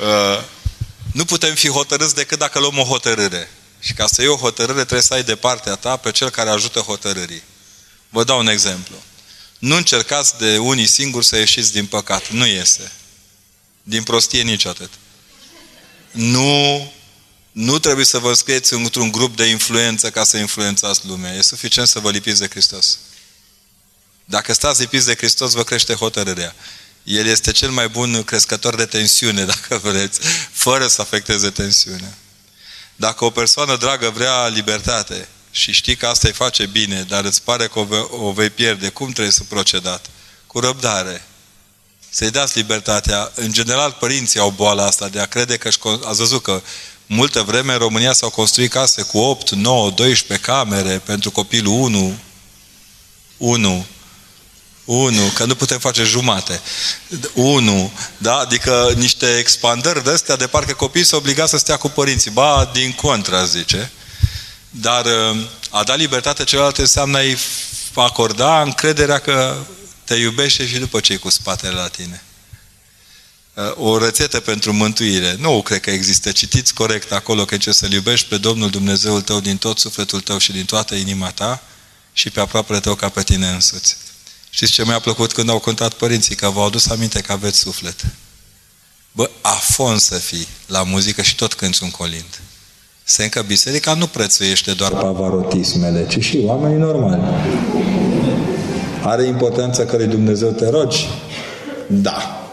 Uh, nu putem fi hotărâți decât dacă luăm o hotărâre. Și ca să iei o hotărâre, trebuie să ai de partea ta pe cel care ajută hotărârii. Vă dau un exemplu. Nu încercați de unii singuri să ieșiți din păcat. Nu iese. Din prostie nici atât. Nu, nu trebuie să vă scrieți într-un grup de influență ca să influențați lumea. E suficient să vă lipiți de Hristos. Dacă stați lipiți de Hristos, vă crește hotărârea. El este cel mai bun crescător de tensiune, dacă vreți, fără să afecteze tensiunea. Dacă o persoană dragă vrea libertate și știi că asta îi face bine, dar îți pare că o vei pierde, cum trebuie să procedat? Cu răbdare. Să-i dați libertatea. În general, părinții au boala asta de a crede că ați văzut că multă vreme în România s-au construit case cu 8, 9, 12 camere pentru copilul 1, 1, unu, că nu putem face jumate. Unu, da? Adică niște expandări de astea, de parcă copiii sunt obligați să stea cu părinții. Ba, din contra, zice. Dar uh, a da libertate celălalt înseamnă a-i acorda încrederea că te iubește și după ce e cu spatele la tine. Uh, o rețetă pentru mântuire. Nu cred că există. Citiți corect acolo că ce să-L iubești pe Domnul Dumnezeul tău din tot sufletul tău și din toată inima ta și pe aproapele tău ca pe tine însuți. Știți ce mi-a plăcut când au cântat părinții? Că v-au adus aminte că aveți suflet. Bă, afon să fii la muzică și tot cânti un colind. Se că biserica nu prețuiește doar pavarotismele, ci și oamenii normali. Are importanță că lui Dumnezeu te rogi? Da.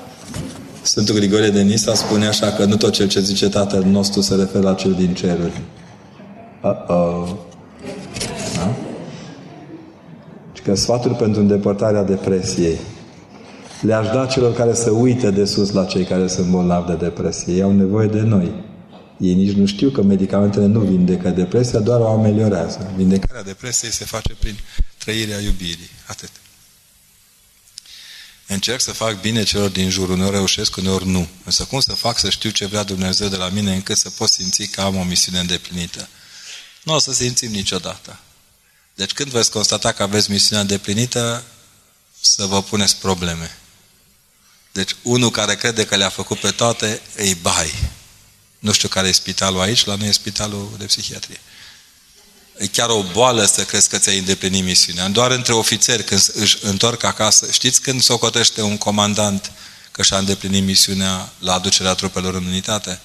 Sfântul Grigorie de Nisa spune așa că nu tot cel ce zice Tatăl nostru se referă la cel din ceruri. Uh-oh. Da? că sfatul pentru îndepărtarea depresiei le-aș da celor care să uite de sus la cei care sunt bolnavi de depresie. Ei au nevoie de noi. Ei nici nu știu că medicamentele nu vindecă depresia, doar o ameliorează. Vindecarea depresiei se face prin trăirea iubirii. Atât. Încerc să fac bine celor din jur, uneori reușesc, uneori nu. Însă cum să fac să știu ce vrea Dumnezeu de la mine încât să pot simți că am o misiune îndeplinită? Nu o să simțim niciodată. Deci când veți constata că aveți misiunea îndeplinită, să vă puneți probleme. Deci unul care crede că le-a făcut pe toate, îi bai. Nu știu care e spitalul aici, la noi e spitalul de psihiatrie. E chiar o boală să crezi că ți-ai îndeplinit misiunea. Doar între ofițeri când își întorc acasă. Știți când se ocotește un comandant că și-a îndeplinit misiunea la aducerea trupelor în unitate?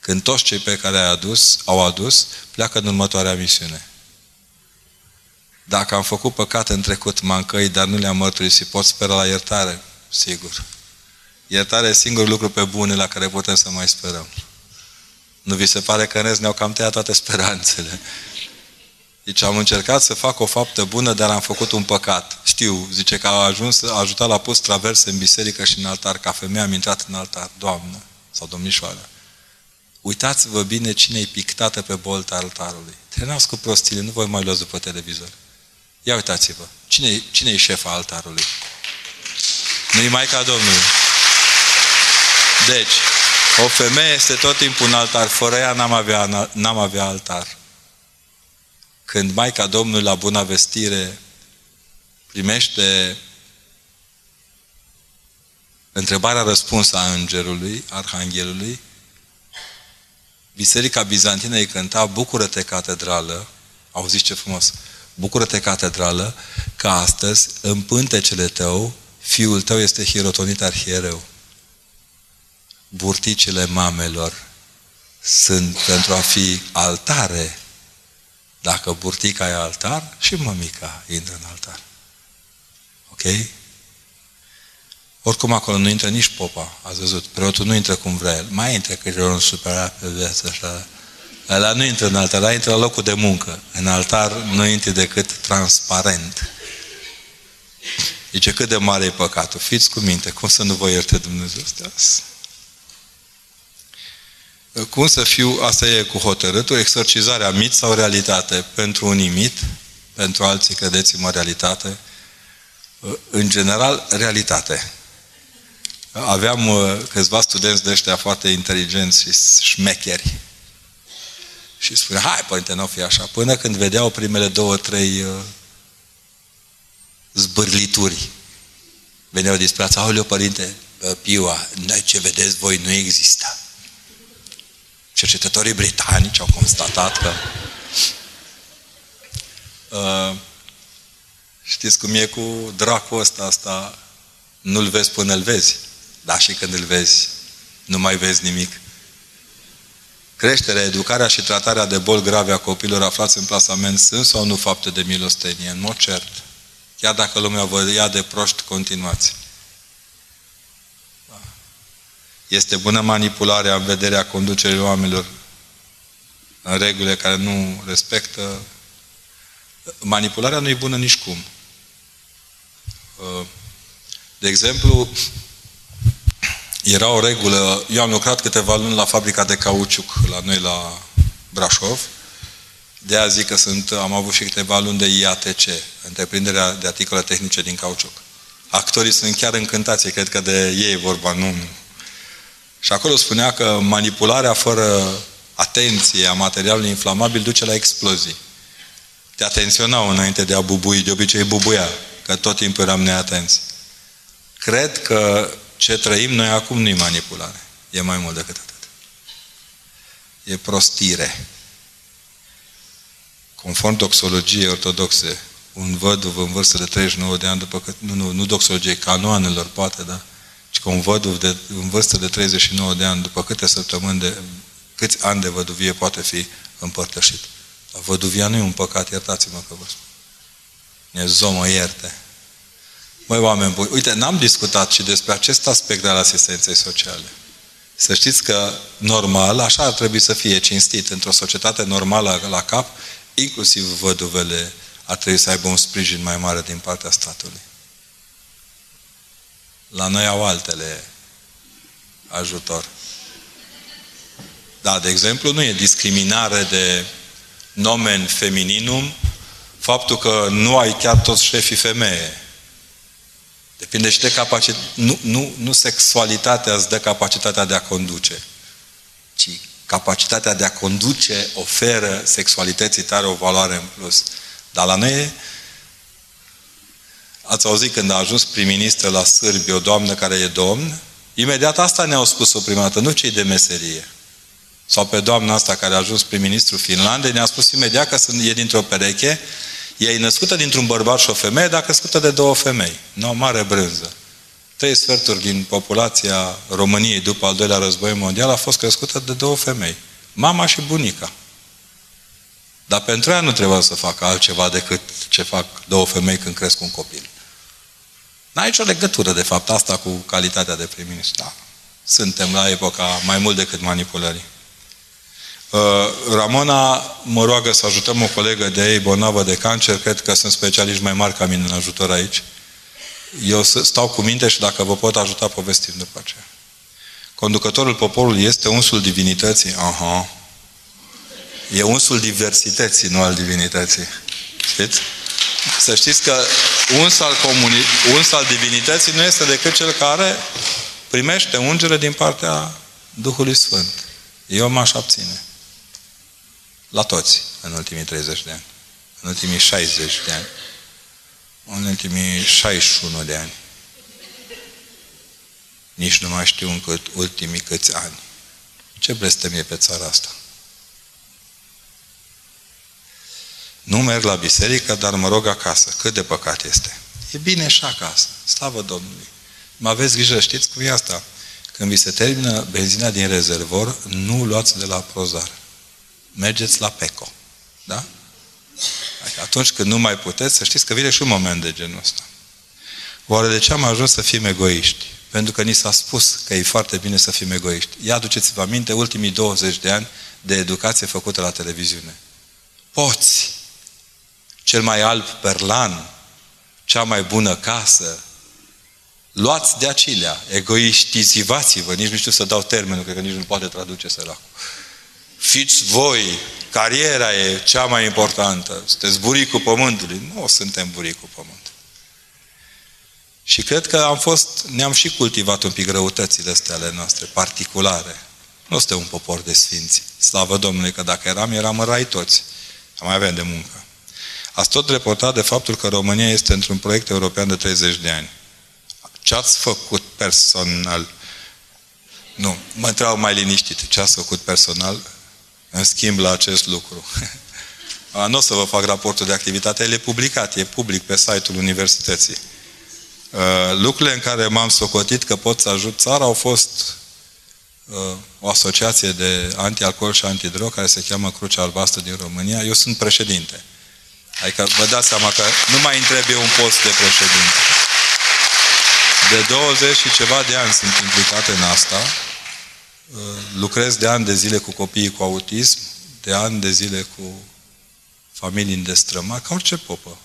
Când toți cei pe care ai adus, au adus, pleacă în următoarea misiune. Dacă am făcut păcat în trecut, mancăi, dar nu le-am mărturisit, pot spera la iertare? Sigur. Iertarea e singurul lucru pe bune la care putem să mai sperăm. Nu vi se pare că în rest ne-au cam tăiat toate speranțele? Deci am încercat să fac o faptă bună, dar am făcut un păcat. Știu, zice că a ajuns, a ajutat la pus traverse în biserică și în altar. Ca femeie am intrat în altar. Doamnă sau domnișoară. Uitați-vă bine cine e pictată pe bolta altarului. Trenați cu prostile, nu voi mai luați după televizor. Ia uitați-vă. Cine, cine e șefa altarului? Nu-i Maica Domnului. Deci, o femeie este tot timpul un altar. Fără ea n-am avea, n-am avea altar. Când Maica Domnului la bună vestire primește întrebarea răspunsă a îngerului, arhanghelului, Biserica Bizantină îi cânta Bucură-te, catedrală, auziți ce frumos, Bucură-te, catedrală, că astăzi, în pântecele tău, fiul tău este hirotonit arhiereu. Burticile mamelor sunt pentru a fi altare. Dacă burtica e altar, și mămica intră în altar. Ok? Oricum acolo nu intră nici popa, ați văzut. Preotul nu intră cum vrea el. Mai intră că e un superat pe viață așa. Ăla nu intră în altar, ăla intră la locul de muncă. În altar nu intră decât transparent. Zice, cât de mare e păcatul? Fiți cu minte, cum să nu vă ierte Dumnezeu astea? Cum să fiu, asta e cu hotărâtul, exorcizarea mit sau realitate? Pentru unii mit, pentru alții, credeți-mă, realitate. În general, realitate. Aveam uh, câțiva studenți de ăștia foarte inteligenți și șmecheri. Și spunea, hai, părinte, nu fi așa. Până când vedeau primele două, trei uh, zbârlituri. Veneau despre ața, aoleu, părinte, Piua, noi ce vedeți voi nu există. Cercetătorii britanici au constatat că uh, știți cum e cu dracul ăsta, asta nu-l vezi până îl vezi. Dar și când îl vezi, nu mai vezi nimic. Creșterea, educarea și tratarea de boli grave a copiilor aflați în plasament sunt sau nu fapte de milostenie? În mod cert. Chiar dacă lumea vă ia de proști, continuați. Este bună manipularea în vederea conducerii oamenilor în regulile care nu respectă. Manipularea nu e bună nici cum. De exemplu, era o regulă, eu am lucrat câteva luni la fabrica de cauciuc la noi la Brașov, de aia zic că sunt, am avut și câteva luni de IATC, întreprinderea de articole tehnice din cauciuc. Actorii sunt chiar încântați, cred că de ei vorba, nu. Și acolo spunea că manipularea fără atenție a materialului inflamabil duce la explozii. Te atenționau înainte de a bubui, de obicei bubuia, că tot timpul eram neatenți. Cred că ce trăim noi acum nu-i manipulare. E mai mult decât atât. E prostire. Conform doxologiei ortodoxe, un văduv în vârstă de 39 de ani, după că, nu, nu, nu doxologiei canoanelor, poate, da? Ci că un văduv de, în vârstă de 39 de ani, după câte săptămâni de, câți ani de văduvie poate fi împărtășit. Dar văduvia nu e un păcat, iertați-mă că vă spun. Ne zomă ierte. Măi, oameni buni, uite, n-am discutat și despre acest aspect al asistenței sociale. Să știți că normal, așa ar trebui să fie cinstit, într-o societate normală la cap, inclusiv văduvele ar trebui să aibă un sprijin mai mare din partea statului. La noi au altele ajutor. Da, de exemplu, nu e discriminare de nomen femininum faptul că nu ai chiar toți șefii femeie. Depinde și de capacitate. Nu, nu, nu sexualitatea îți dă capacitatea de a conduce, ci capacitatea de a conduce oferă sexualității tare o valoare în plus. Dar la noi, ați auzit când a ajuns prim-ministru la Sârbi, o doamnă care e domn, imediat asta ne-au spus-o prima dată, nu cei de meserie. Sau pe doamna asta care a ajuns prim-ministru Finlandei, ne-a spus imediat că e dintr-o pereche ea e născută dintr-un bărbat și o femeie, dar crescută de două femei. Nu o mare brânză. Trei sferturi din populația României după al doilea război mondial a fost crescută de două femei. Mama și bunica. Dar pentru ea nu trebuia să facă altceva decât ce fac două femei când cresc un copil. N-ai nicio legătură, de fapt, asta cu calitatea de prim-ministru. Da. Suntem la epoca mai mult decât manipulării. Uh, Ramona mă roagă să ajutăm o colegă de ei bolnavă de cancer, cred că sunt specialiști mai mari ca mine în ajutor aici. Eu stau cu minte și dacă vă pot ajuta, povestim după aceea. Conducătorul poporului este unsul divinității. Aha. E unsul diversității, nu al divinității. Știți? Să știți că uns al, comuni- uns al divinității nu este decât cel care primește ungere din partea Duhului Sfânt. Eu m-aș abține. La toți, în ultimii 30 de ani. În ultimii 60 de ani. În ultimii 61 de ani. Nici nu mai știu încât ultimii câți ani. Ce blestem e pe țara asta? Nu merg la biserică, dar mă rog acasă. Cât de păcat este. E bine și acasă. Slavă Domnului. Mă aveți grijă, știți cum e asta? Când vi se termină benzina din rezervor, nu luați de la prozar. Mergeți la PECO. Da? Adică atunci când nu mai puteți, să știți că vine și un moment de genul ăsta. Oare de ce am ajuns să fim egoiști? Pentru că ni s-a spus că e foarte bine să fim egoiști. Ia aduceți-vă aminte ultimii 20 de ani de educație făcută la televiziune. Poți! Cel mai alb perlan, cea mai bună casă, luați de acelea, egoiștizivați-vă, nici nu știu să dau termenul, cred că nici nu poate traduce săracul. Fiți voi, cariera e cea mai importantă, sunteți buricul pământului. Nu suntem buricul pământului. Și cred că am fost, ne-am și cultivat un pic răutățile astea ale noastre, particulare. Nu suntem un popor de sfinți. Slavă Domnului că dacă eram, eram în rai toți. Mai avem de muncă. Ați tot reportat de faptul că România este într-un proiect european de 30 de ani. Ce ați făcut personal? Nu, mă întreabă mai liniștit. Ce ați făcut personal în schimb la acest lucru? nu o să vă fac raportul de activitate, el e publicat, e public pe site-ul universității. Uh, lucrurile în care m-am socotit că pot să ajut țara au fost uh, o asociație de anti-alcool și antidrog care se cheamă Crucea Albastră din România. Eu sunt președinte. Adică vă dați seama că nu mai îmi trebuie un post de președinte. De 20 și ceva de ani sunt implicat în asta. Uh, lucrez de ani de zile cu copiii cu autism, de ani de zile cu familii în destrămat, ca orice popă.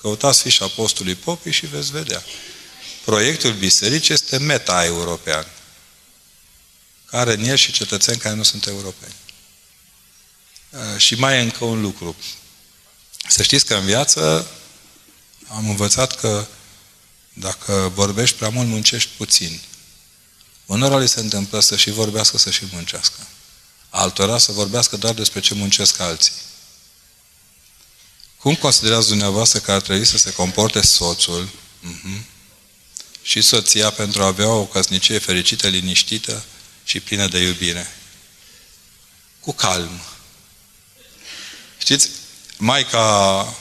Căutați fișa postului Popii și veți vedea. Proiectul bisericii este meta-european, care în el și cetățeni care nu sunt europeni. Uh, și mai e încă un lucru. Să știți că în viață am învățat că dacă vorbești prea mult, muncești puțin. Unora li se întâmplă să și vorbească, să și muncească. Altora să vorbească doar despre ce muncesc alții. Cum considerați dumneavoastră că ar trebui să se comporte soțul uh-huh, și soția pentru a avea o căsnicie fericită, liniștită și plină de iubire? Cu calm. Știți, Maica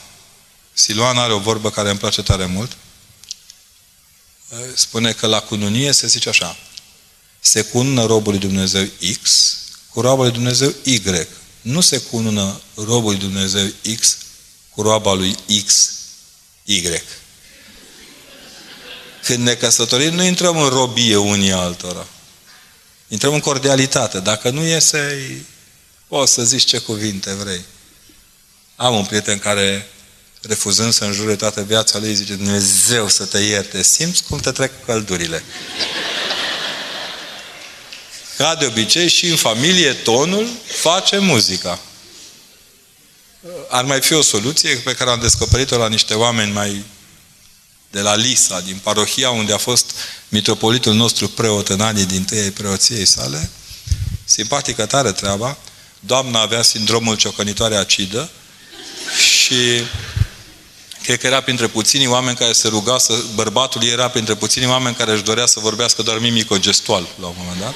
Siloana are o vorbă care îmi place tare mult. Spune că la cununie se zice așa. Se cunună robul lui Dumnezeu X cu robul lui Dumnezeu Y. Nu se cunună robul lui Dumnezeu X cu roaba lui X, Y. Când ne căsătorim, nu intrăm în robie unii altora. Intrăm în cordialitate. Dacă nu iese, poți să zici ce cuvinte vrei. Am un prieten care, refuzând să înjure toată viața lui, zice, Dumnezeu să te ierte, simți cum te trec căldurile. Ca de obicei și în familie, tonul face muzica ar mai fi o soluție pe care am descoperit-o la niște oameni mai de la Lisa, din parohia unde a fost mitropolitul nostru preot în anii din tâi preoției sale. Simpatică tare treaba. Doamna avea sindromul ciocănitoare acidă și cred că era printre puținii oameni care se ruga să... Bărbatul era printre puținii oameni care își dorea să vorbească doar mimico-gestual la un moment dat.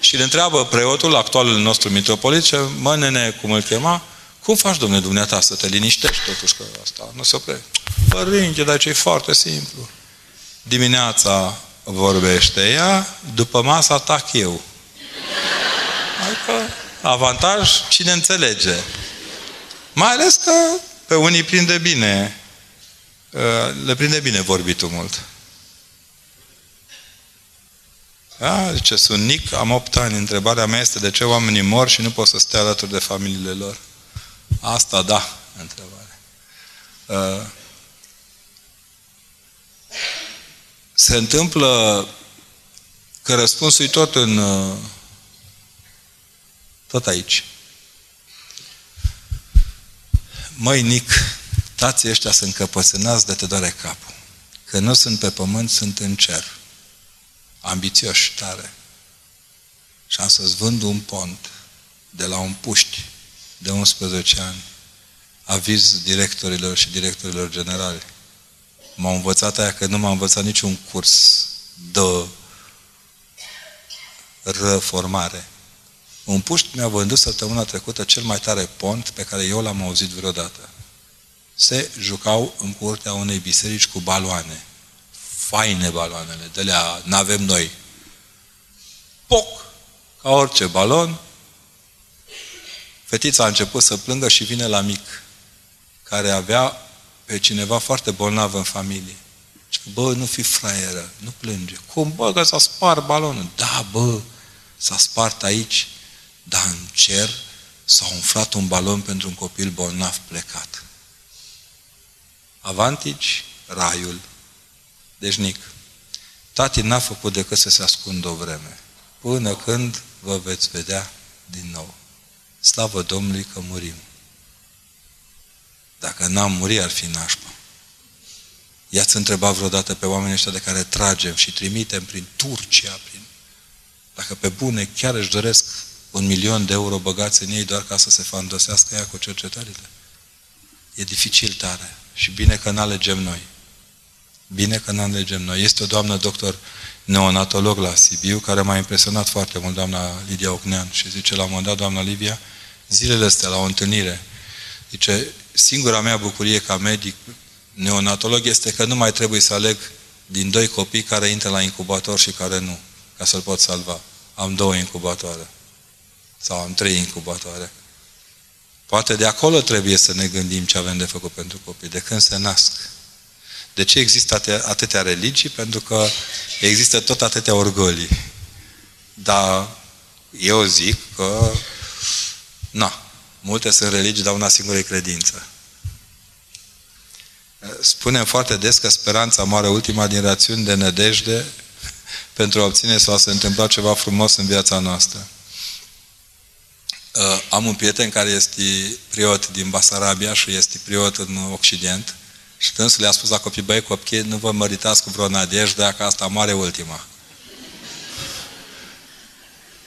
Și îl întreabă preotul, actualul nostru mitropolit, ce mă nene, cum îl chema, cum faci, domnule dumneata, să te liniștești totuși că asta nu se opre? Părinte, dar ce e foarte simplu. Dimineața vorbește ea, după masă atac eu. Adică, avantaj, cine înțelege. Mai ales că pe unii prinde bine, le prinde bine vorbitul mult. Da? Zice, sunt Nic, am 8 ani. Întrebarea mea este de ce oamenii mor și nu pot să stea alături de familiile lor. Asta da, întrebare. Uh, se întâmplă că răspunsul e tot în uh, tot aici. Măi, Nic, tații ăștia sunt căpățânați de te doare capul. Că nu sunt pe pământ, sunt în cer. Ambițioși, tare. Și am să-ți vând un pont de la un puști de 11 ani, aviz directorilor și directorilor generale. M-au învățat aia că nu m-a învățat niciun curs de reformare. Un puști mi-a vândut săptămâna trecută cel mai tare pont pe care eu l-am auzit vreodată. se jucau în curtea unei biserici cu baloane. Faine baloanele, de la n-avem noi. Poc! Ca orice balon, fetița a început să plângă și vine la mic, care avea pe cineva foarte bolnav în familie. Și bă, nu fi fraieră, nu plânge. Cum, bă, că s-a spart balonul? Da, bă, s-a spart aici, dar în cer s-a umflat un balon pentru un copil bolnav plecat. Avantici, raiul. Deci, tati n-a făcut decât să se ascundă o vreme, până când vă veți vedea din nou. Slavă Domnului că murim. Dacă n-am murit, ar fi nașpa. I-ați întrebat vreodată pe oamenii ăștia de care tragem și trimitem prin Turcia, prin... dacă pe bune chiar își doresc un milion de euro băgați în ei doar ca să se fandosească ea cu cercetările. E dificil tare. Și bine că n-alegem noi. Bine că n-alegem noi. Este o doamnă doctor neonatolog la Sibiu, care m-a impresionat foarte mult, doamna Lidia Ocnean, și zice la un moment dat, doamna Livia, zilele astea, la o întâlnire, zice, singura mea bucurie ca medic neonatolog este că nu mai trebuie să aleg din doi copii care intră la incubator și care nu, ca să-l pot salva. Am două incubatoare. Sau am trei incubatoare. Poate de acolo trebuie să ne gândim ce avem de făcut pentru copii, de când se nasc. De ce există atâtea religii? Pentru că există tot atâtea orgolii. Dar eu zic că, na, multe sunt religii, dar una singură e credință. Spunem foarte des că speranța moare ultima din rațiuni de nădejde pentru a obține sau a se întâmpla ceva frumos în viața noastră. Uh, am un prieten care este priot din Basarabia și este priot în Occident și dânsul le-a spus la copii, băi copii, nu vă măritați cu vreo nădejde, că asta moare ultima.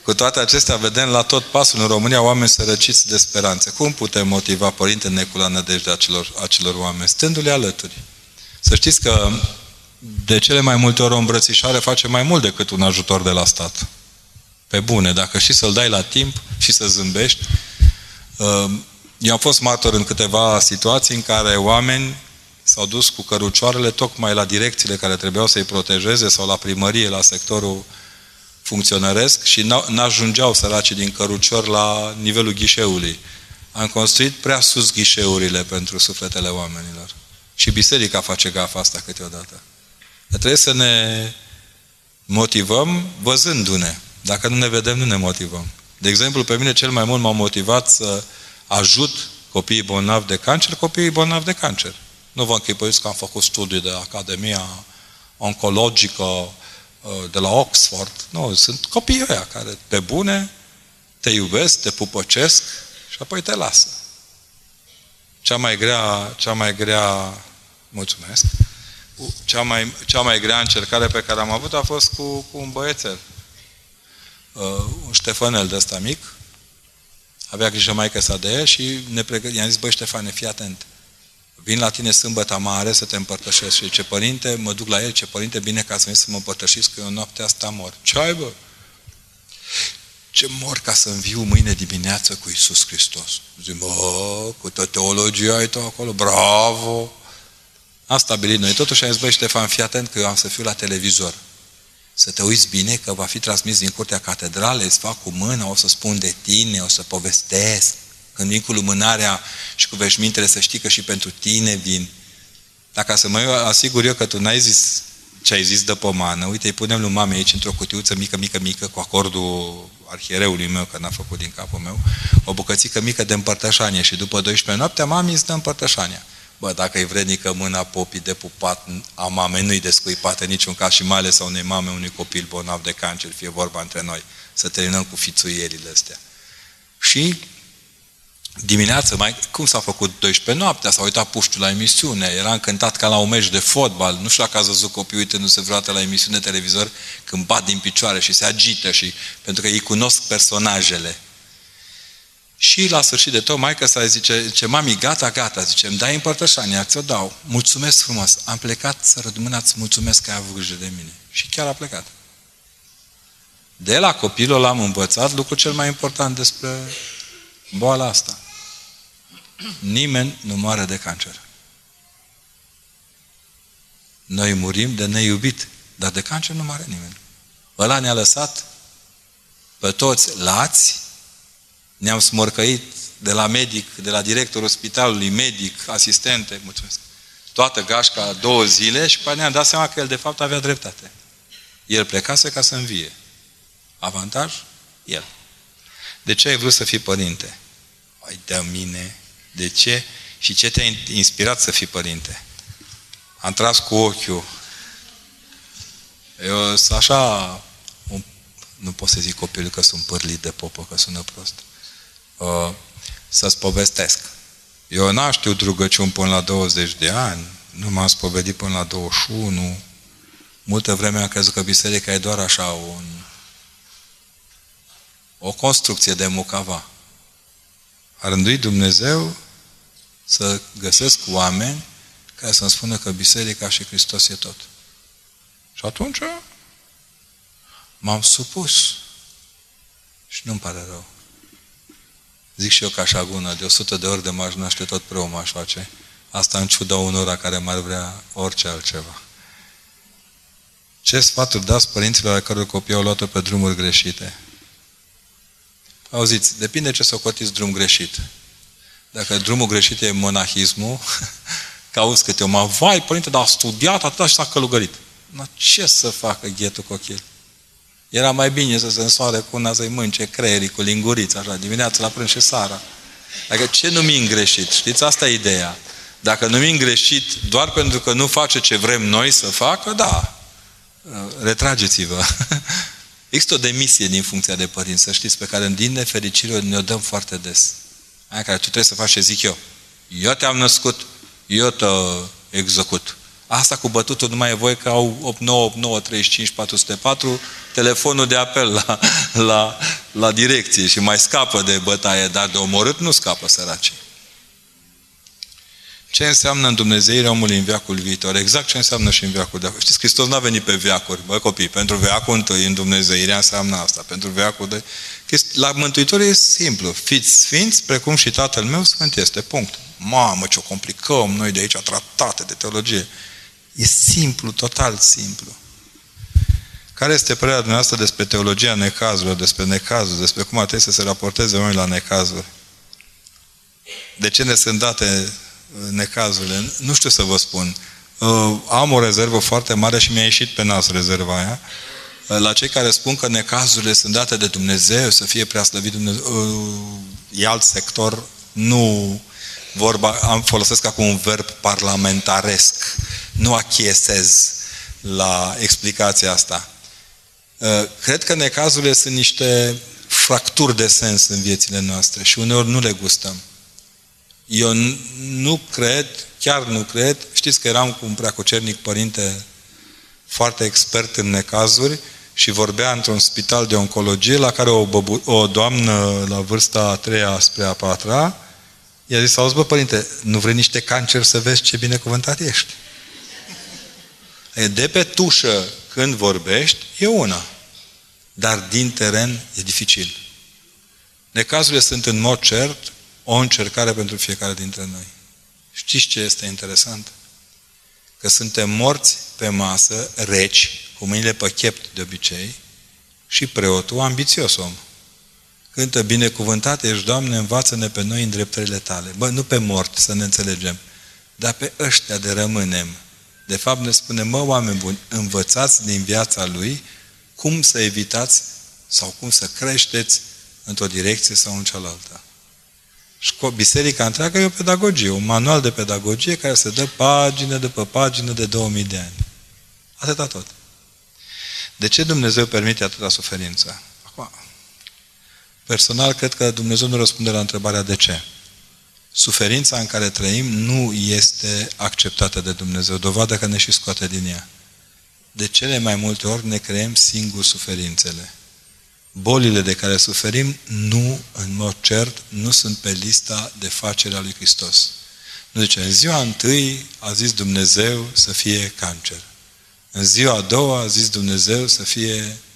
Cu toate acestea, vedem la tot pasul în România oameni sărăciți de speranțe. Cum putem motiva Părinte Necu la nădejdea acelor, acelor oameni? Stându-le alături. Să știți că de cele mai multe ori o îmbrățișare face mai mult decât un ajutor de la stat. Pe bune, dacă și să-l dai la timp și să zâmbești. Uh, eu am fost martor în câteva situații în care oameni s-au dus cu cărucioarele tocmai la direcțiile care trebuiau să-i protejeze sau la primărie, la sectorul funcționăresc și n-ajungeau săracii din cărucior la nivelul ghișeului. Am construit prea sus ghișeurile pentru sufletele oamenilor. Și biserica face gafa asta câteodată. Trebuie să ne motivăm văzându-ne. Dacă nu ne vedem, nu ne motivăm. De exemplu, pe mine cel mai mult m-a motivat să ajut copiii bolnavi de cancer, copiii bolnavi de cancer. Nu vă închipuiți că am făcut studii de Academia Oncologică uh, de la Oxford. Nu, sunt copiii ăia care, pe bune, te iubesc, te pupăcesc și apoi te lasă. Cea mai grea, cea mai grea, mulțumesc, cea mai, cea mai grea încercare pe care am avut a fost cu, cu un băiețel uh, un Ștefanel de ăsta mic, avea grijă mai sa de el și ne pregăt... i-am zis, băi Ștefane, fii atent, vin la tine sâmbătă mare să te împărtășesc. Și ce părinte, mă duc la el, ce părinte, bine ca să vin să mă împărtășesc, că eu noaptea asta mor. Ce ai, bă? Ce mor ca să înviu mâine dimineață cu Isus Hristos. Zic, bă, cu tot teologia ai tu acolo, bravo! Am stabilit noi. Totuși am zis, băi, Ștefan, fii atent că eu am să fiu la televizor să te uiți bine că va fi transmis din curtea catedralei, îți fac cu mâna, o să spun de tine, o să povestesc. Când vin cu lumânarea și cu veșmintele, să știi că și pentru tine vin. Dacă să mă asigur eu că tu n-ai zis ce ai zis de pomană, uite, îi punem lui mame aici într-o cutiuță mică, mică, mică, cu acordul arhiereului meu, că n-a făcut din capul meu, o bucățică mică de împărtășanie și după 12 noaptea mami îți dă împărtășania. Bă, dacă e vrednică mâna popii de pupat a mamei, nu-i descuipată niciun caz și mai ales a unei mame, unui copil bolnav de cancer, fie vorba între noi, să terminăm cu fițuierile astea. Și dimineața, mai, cum s-a făcut 12 noaptea, s-a uitat puștul la emisiune, era încântat ca la un meci de fotbal, nu știu dacă ați văzut copiii uitându-se vreodată la emisiune de televizor, când bat din picioare și se agită și pentru că ei cunosc personajele. Și la sfârșit de tot, maica sa zice, zice, mami, gata, gata, zice, îmi dai împărtășania, ți-o dau. Mulțumesc frumos. Am plecat să rădumâna, îți mulțumesc că ai avut grijă de mine. Și chiar a plecat. De la copilul am învățat lucrul cel mai important despre boala asta. Nimeni nu moare de cancer. Noi murim de neiubit, dar de cancer nu mare nimeni. Ăla ne-a lăsat pe toți lați, ne-am smorcăit de la medic, de la directorul spitalului, medic, asistente, mulțumesc, toată gașca două zile și pe ne-am dat seama că el de fapt avea dreptate. El plecase ca să învie. Avantaj? El. De ce ai vrut să fii părinte? Ai de mine. De ce? Și ce te-a inspirat să fii părinte? Am tras cu ochiul. Eu sunt așa, un, nu pot să zic copilul că sunt părlit de popă, că sună prost. Uh, să-ți povestesc. Eu n-am știut rugăciuni până la 20 de ani, nu m-am spovedit până la 21. Multă vreme am crezut că biserica e doar așa un, o construcție de mucava. A rânduit Dumnezeu să găsesc oameni care să-mi spună că biserica și Hristos e tot. Și atunci m-am supus. Și nu-mi pare rău. Zic și eu ca așa gună, de 100 de ori de m-aș naște, tot preau m-aș face. Asta în ciuda unora care m-ar vrea orice altceva. Ce sfaturi dați părinților a căror copii au luat-o pe drumuri greșite? Auziți, depinde ce să cotiți drum greșit. Dacă drumul greșit e monahismul, că auzi câte o vai, părinte, dar a studiat atât și s-a călugărit. No, ce să facă ghetul copil? Era mai bine să se însoare cu una să-i mânce creierii cu linguriți, așa, dimineața la prânz și seara. Dacă ce numim greșit? Știți, asta e ideea. Dacă numim greșit doar pentru că nu face ce vrem noi să facă, da, retrageți-vă. Există o demisie din funcția de părinți, să știți, pe care din nefericire ne-o dăm foarte des. Aia care tu trebuie să faci ce zic eu. Eu te-am născut, eu te execut. Asta cu bătutul nu mai e voi că au 8989 35 404 telefonul de apel la, la, la direcție și mai scapă de bătaie, dar de omorât nu scapă săracii. Ce înseamnă în Dumnezeirea omului în viacul viitor? Exact ce înseamnă și în viacul de acum. Știți, Hristos n-a venit pe viacuri, bă copii, pentru viacul întâi în Dumnezeirea înseamnă asta, pentru viacul de... La Mântuitor e simplu, fiți sfinți, precum și Tatăl meu sfânt este, punct. Mamă, ce o complicăm noi de aici, tratate de teologie. E simplu, total simplu. Care este părerea dumneavoastră despre teologia necazurilor, despre necazuri, despre cum ar trebui să se raporteze oamenii la necazuri? De ce ne sunt date uh, necazurile? Nu știu să vă spun. Uh, am o rezervă foarte mare și mi-a ieșit pe nas rezerva aia. Uh, la cei care spun că necazurile sunt date de Dumnezeu, să fie prea slăvit Dumnezeu, e alt sector, nu vorba, am folosesc acum un verb parlamentaresc, nu achiesez la explicația asta. Uh, cred că necazurile sunt niște fracturi de sens în viețile noastre și uneori nu le gustăm. Eu nu cred, chiar nu cred, știți că eram cu un preacocernic părinte foarte expert în necazuri și vorbea într-un spital de oncologie la care o, băbu- o doamnă la vârsta a treia spre a patra i-a zis, auzi bă părinte, nu vrei niște cancer să vezi ce binecuvântat ești? De pe tușă când vorbești, e una. Dar din teren e dificil. Necazurile sunt în mod cert o încercare pentru fiecare dintre noi. Știți ce este interesant? Că suntem morți pe masă, reci, cu mâinile pe chept de obicei, și preotul ambițios om. Cântă binecuvântat ești, Doamne, învață-ne pe noi în dreptările tale. Bă, nu pe mort, să ne înțelegem, dar pe ăștia de rămânem, de fapt ne spune, mă, oameni buni, învățați din viața lui cum să evitați sau cum să creșteți într-o direcție sau în cealaltă. Biserica întreagă e o pedagogie, un manual de pedagogie care se dă pagină după pagină de 2000 de ani. Atâta tot. De ce Dumnezeu permite atâta suferință? Acum, personal, cred că Dumnezeu nu răspunde la întrebarea de ce suferința în care trăim nu este acceptată de Dumnezeu, dovadă că ne și scoate din ea. De cele mai multe ori ne creăm singur suferințele. Bolile de care suferim nu, în mod cert, nu sunt pe lista de facere a lui Hristos. Nu zice, în ziua întâi a zis Dumnezeu să fie cancer. În ziua a doua a zis Dumnezeu să fie uh,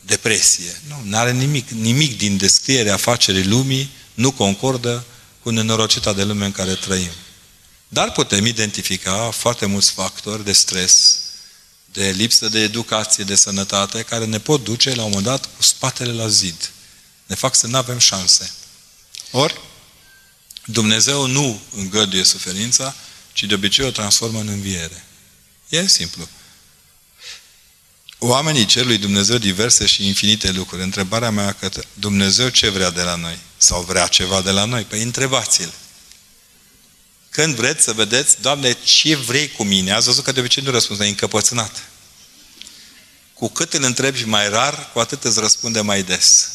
depresie. Nu, nu are nimic, nimic din descrierea afacerii lumii nu concordă cu nenorocita de lume în care trăim. Dar putem identifica foarte mulți factori de stres, de lipsă de educație, de sănătate, care ne pot duce la un moment dat cu spatele la zid. Ne fac să nu avem șanse. Ori, Dumnezeu nu îngăduie suferința, ci de obicei o transformă în înviere. E simplu. Oamenii cer lui Dumnezeu diverse și infinite lucruri. Întrebarea mea că Dumnezeu ce vrea de la noi? Sau vrea ceva de la noi? Păi întrebați-l. Când vreți să vedeți, Doamne, ce vrei cu mine? Ați văzut că de obicei nu răspunzi, e încăpățânat. Cu cât îl întrebi mai rar, cu atât îți răspunde mai des.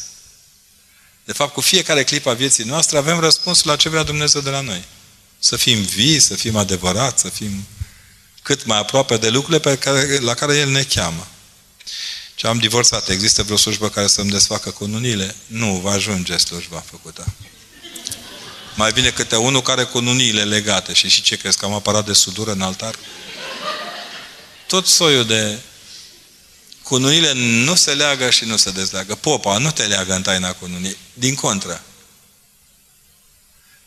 De fapt, cu fiecare clip a vieții noastre avem răspunsul la ce vrea Dumnezeu de la noi. Să fim vii, să fim adevărați, să fim cât mai aproape de lucrurile pe care, la care El ne cheamă. Ce am divorțat, există vreo slujbă care să-mi desfacă cununile? Nu, va ajunge slujba făcută. Mai bine câte unul care cu nuniile legate. Și și ce crezi, că am aparat de sudură în altar? Tot soiul de cununile nu se leagă și nu se dezleagă. Popa nu te leagă în taina cununii. Din contră.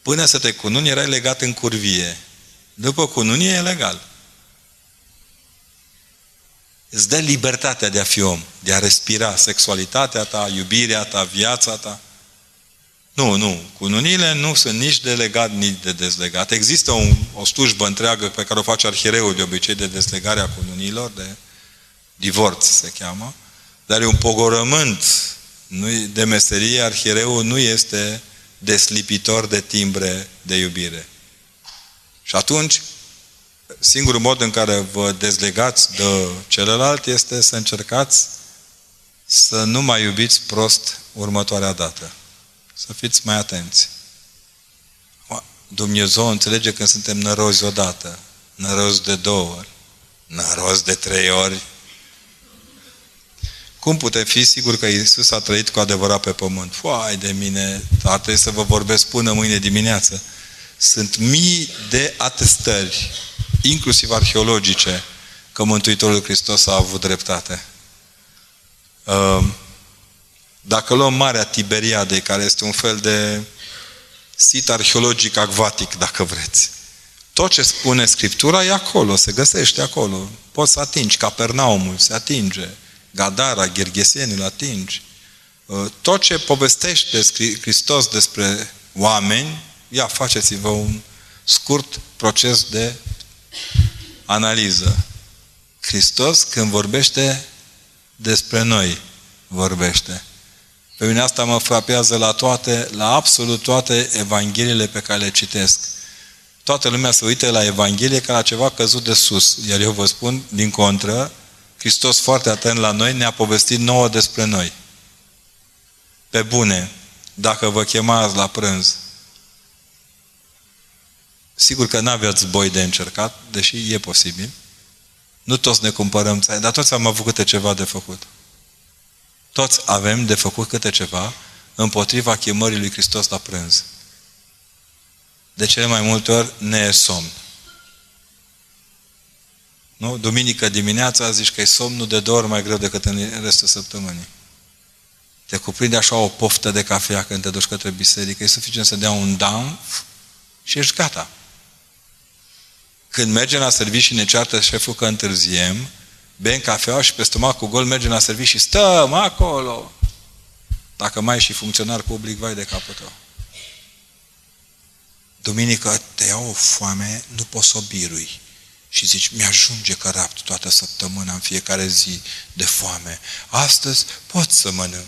Până să te cununi erai legat în curvie. După cununie e legal. Îți dă libertatea de a fi om, de a respira sexualitatea ta, iubirea ta, viața ta. Nu, nu. Cununile nu sunt nici de legat, nici de dezlegat. Există un, o slujbă întreagă pe care o face arhireul de obicei de dezlegarea cununilor, de divorț se cheamă, dar e un pogorământ nu de meserie, arhireul nu este deslipitor de timbre de iubire. Și atunci, singurul mod în care vă dezlegați de celălalt este să încercați să nu mai iubiți prost următoarea dată. Să fiți mai atenți. Dumnezeu înțelege când suntem nărozi odată, nărozi de două ori, nărozi de trei ori. Cum putem fi sigur că Iisus a trăit cu adevărat pe pământ? Foai de mine, ar trebui să vă vorbesc până mâine dimineață. Sunt mii de atestări, inclusiv arheologice, că Mântuitorul Hristos a avut dreptate. Uh, dacă luăm Marea Tiberiade, care este un fel de sit arheologic acvatic, dacă vreți, tot ce spune Scriptura e acolo, se găsește acolo. Poți să atingi Capernaumul, se atinge. Gadara, Ghergheseniul, atingi. Uh, tot ce povestește Hristos despre oameni, ia, faceți-vă un scurt proces de analiză. Hristos, când vorbește despre noi, vorbește. Pe mine asta mă frapează la toate, la absolut toate evangheliile pe care le citesc. Toată lumea se uită la Evanghelie ca la ceva căzut de sus. Iar eu vă spun, din contră, Hristos foarte atent la noi ne-a povestit nouă despre noi. Pe bune, dacă vă chemați la prânz, sigur că n-aveți boi de încercat, deși e posibil. Nu toți ne cumpărăm țai, dar toți am avut câte ceva de făcut. Toți avem de făcut câte ceva împotriva chemării lui Hristos la prânz. De cele mai multe ori ne e somn. Nu? Duminică dimineața zici că e somnul de două ori mai greu decât în restul săptămânii. Te cuprinde așa o poftă de cafea când te duci către biserică. E suficient să dea un damp și ești gata. Când mergem la serviciu și ne ceartă șeful că întârziem, bem cafea și pe stomacul gol mergem la serviciu și stăm acolo. Dacă mai e și funcționar public, vai de capul tău. Duminică te iau o foame, nu poți să o birui. Și zici, mi-ajunge că rapt toată săptămâna, în fiecare zi, de foame. Astăzi pot să mănânc.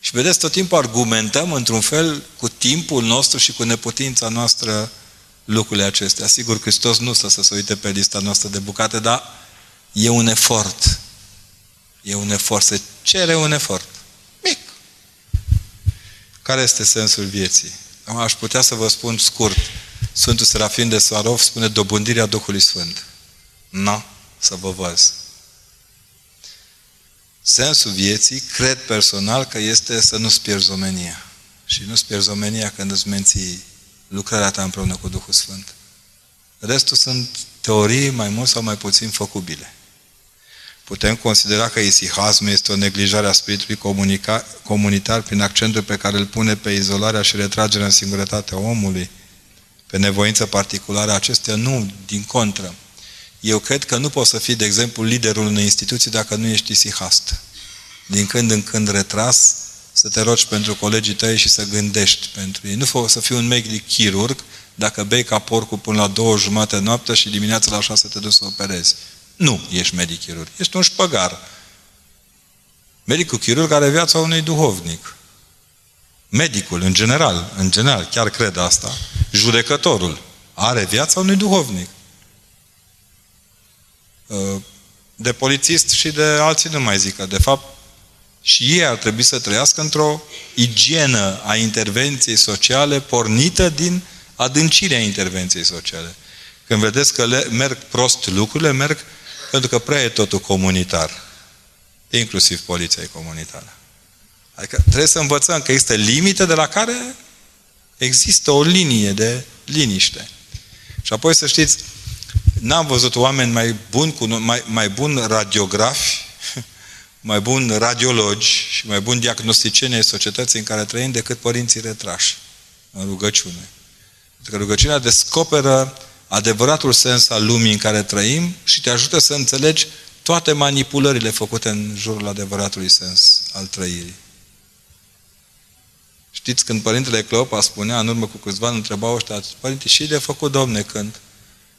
Și vedeți, tot timpul argumentăm într-un fel cu timpul nostru și cu neputința noastră lucrurile acestea. Sigur, Hristos nu stă să se uite pe lista noastră de bucate, dar e un efort. E un efort. Se cere un efort. Mic. Care este sensul vieții? Aș putea să vă spun scurt. Sfântul Serafin de Sarov spune dobândirea Duhului Sfânt. Nu, să vă văz. Sensul vieții, cred personal că este să nu-ți pierzi omenia. Și nu-ți pierzi omenia când îți menții lucrarea ta împreună cu Duhul Sfânt. Restul sunt teorii mai mult sau mai puțin făcubile. Putem considera că isihasmul este o neglijare a spiritului comunitar prin accentul pe care îl pune pe izolarea și retragerea în singurătatea omului. pe nevoință particulară acestea, nu, din contră. Eu cred că nu poți să fii, de exemplu, liderul unei instituții dacă nu ești isihast. Din când în când retras, să te rogi pentru colegii tăi și să gândești pentru ei. Nu fă să fii un medic chirurg dacă bei ca porcul până la două jumate noapte și dimineața la șase te duci să operezi. Nu ești medic chirurg, ești un șpăgar. Medicul chirurg are viața unui duhovnic. Medicul, în general, în general, chiar cred asta, judecătorul, are viața unui duhovnic. Uh, de polițist și de alții nu mai zică. De fapt, și ei ar trebui să trăiască într-o igienă a intervenției sociale pornită din adâncirea intervenției sociale. Când vedeți că le merg prost lucrurile, merg pentru că prea e totul comunitar. Inclusiv poliția e comunitară. Adică trebuie să învățăm că există limite de la care există o linie de liniște. Și apoi să știți, n-am văzut oameni mai buni, cu, mai, mai buni radiografi, mai buni radiologi și mai buni diagnosticieni ai societății în care trăim decât părinții retrași în rugăciune. Pentru că rugăciunea descoperă adevăratul sens al lumii în care trăim și te ajută să înțelegi toate manipulările făcute în jurul adevăratului sens al trăirii. Știți, când Părintele Cleopa spunea, în urmă cu câțiva ani, întrebau ăștia, Părinte, și de făcut, Domne, când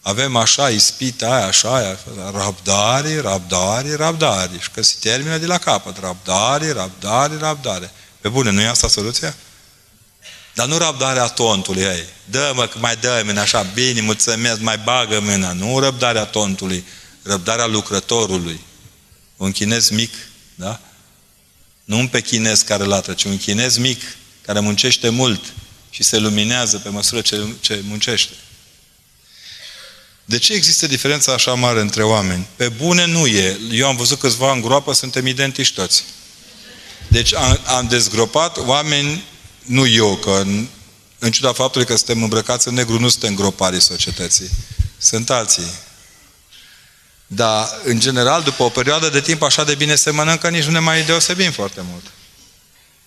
avem așa ispita aia, așa aia, rabdare, rabdare, rabdare. Și că se termină de la capăt. Rabdare, rabdare, rabdare. Pe bune, nu e asta soluția? Dar nu rabdarea tontului, ei. Dă-mă, că mai dă mâna așa, bine, mulțumesc, mai bagă mâna. Nu răbdarea tontului, răbdarea lucrătorului. Un chinez mic, da? Nu un pechinez care latră, ci un chinez mic, care muncește mult și se luminează pe măsură ce, ce muncește. De ce există diferența așa mare între oameni? Pe bune nu e. Eu am văzut câțiva în groapă, suntem identici toți. Deci am, am dezgropat oameni, nu eu, că în, în ciuda faptului că suntem îmbrăcați în negru, nu suntem groparii societății. Sunt alții. Dar, în general, după o perioadă de timp așa de bine se mănâncă, nici nu ne mai deosebim foarte mult.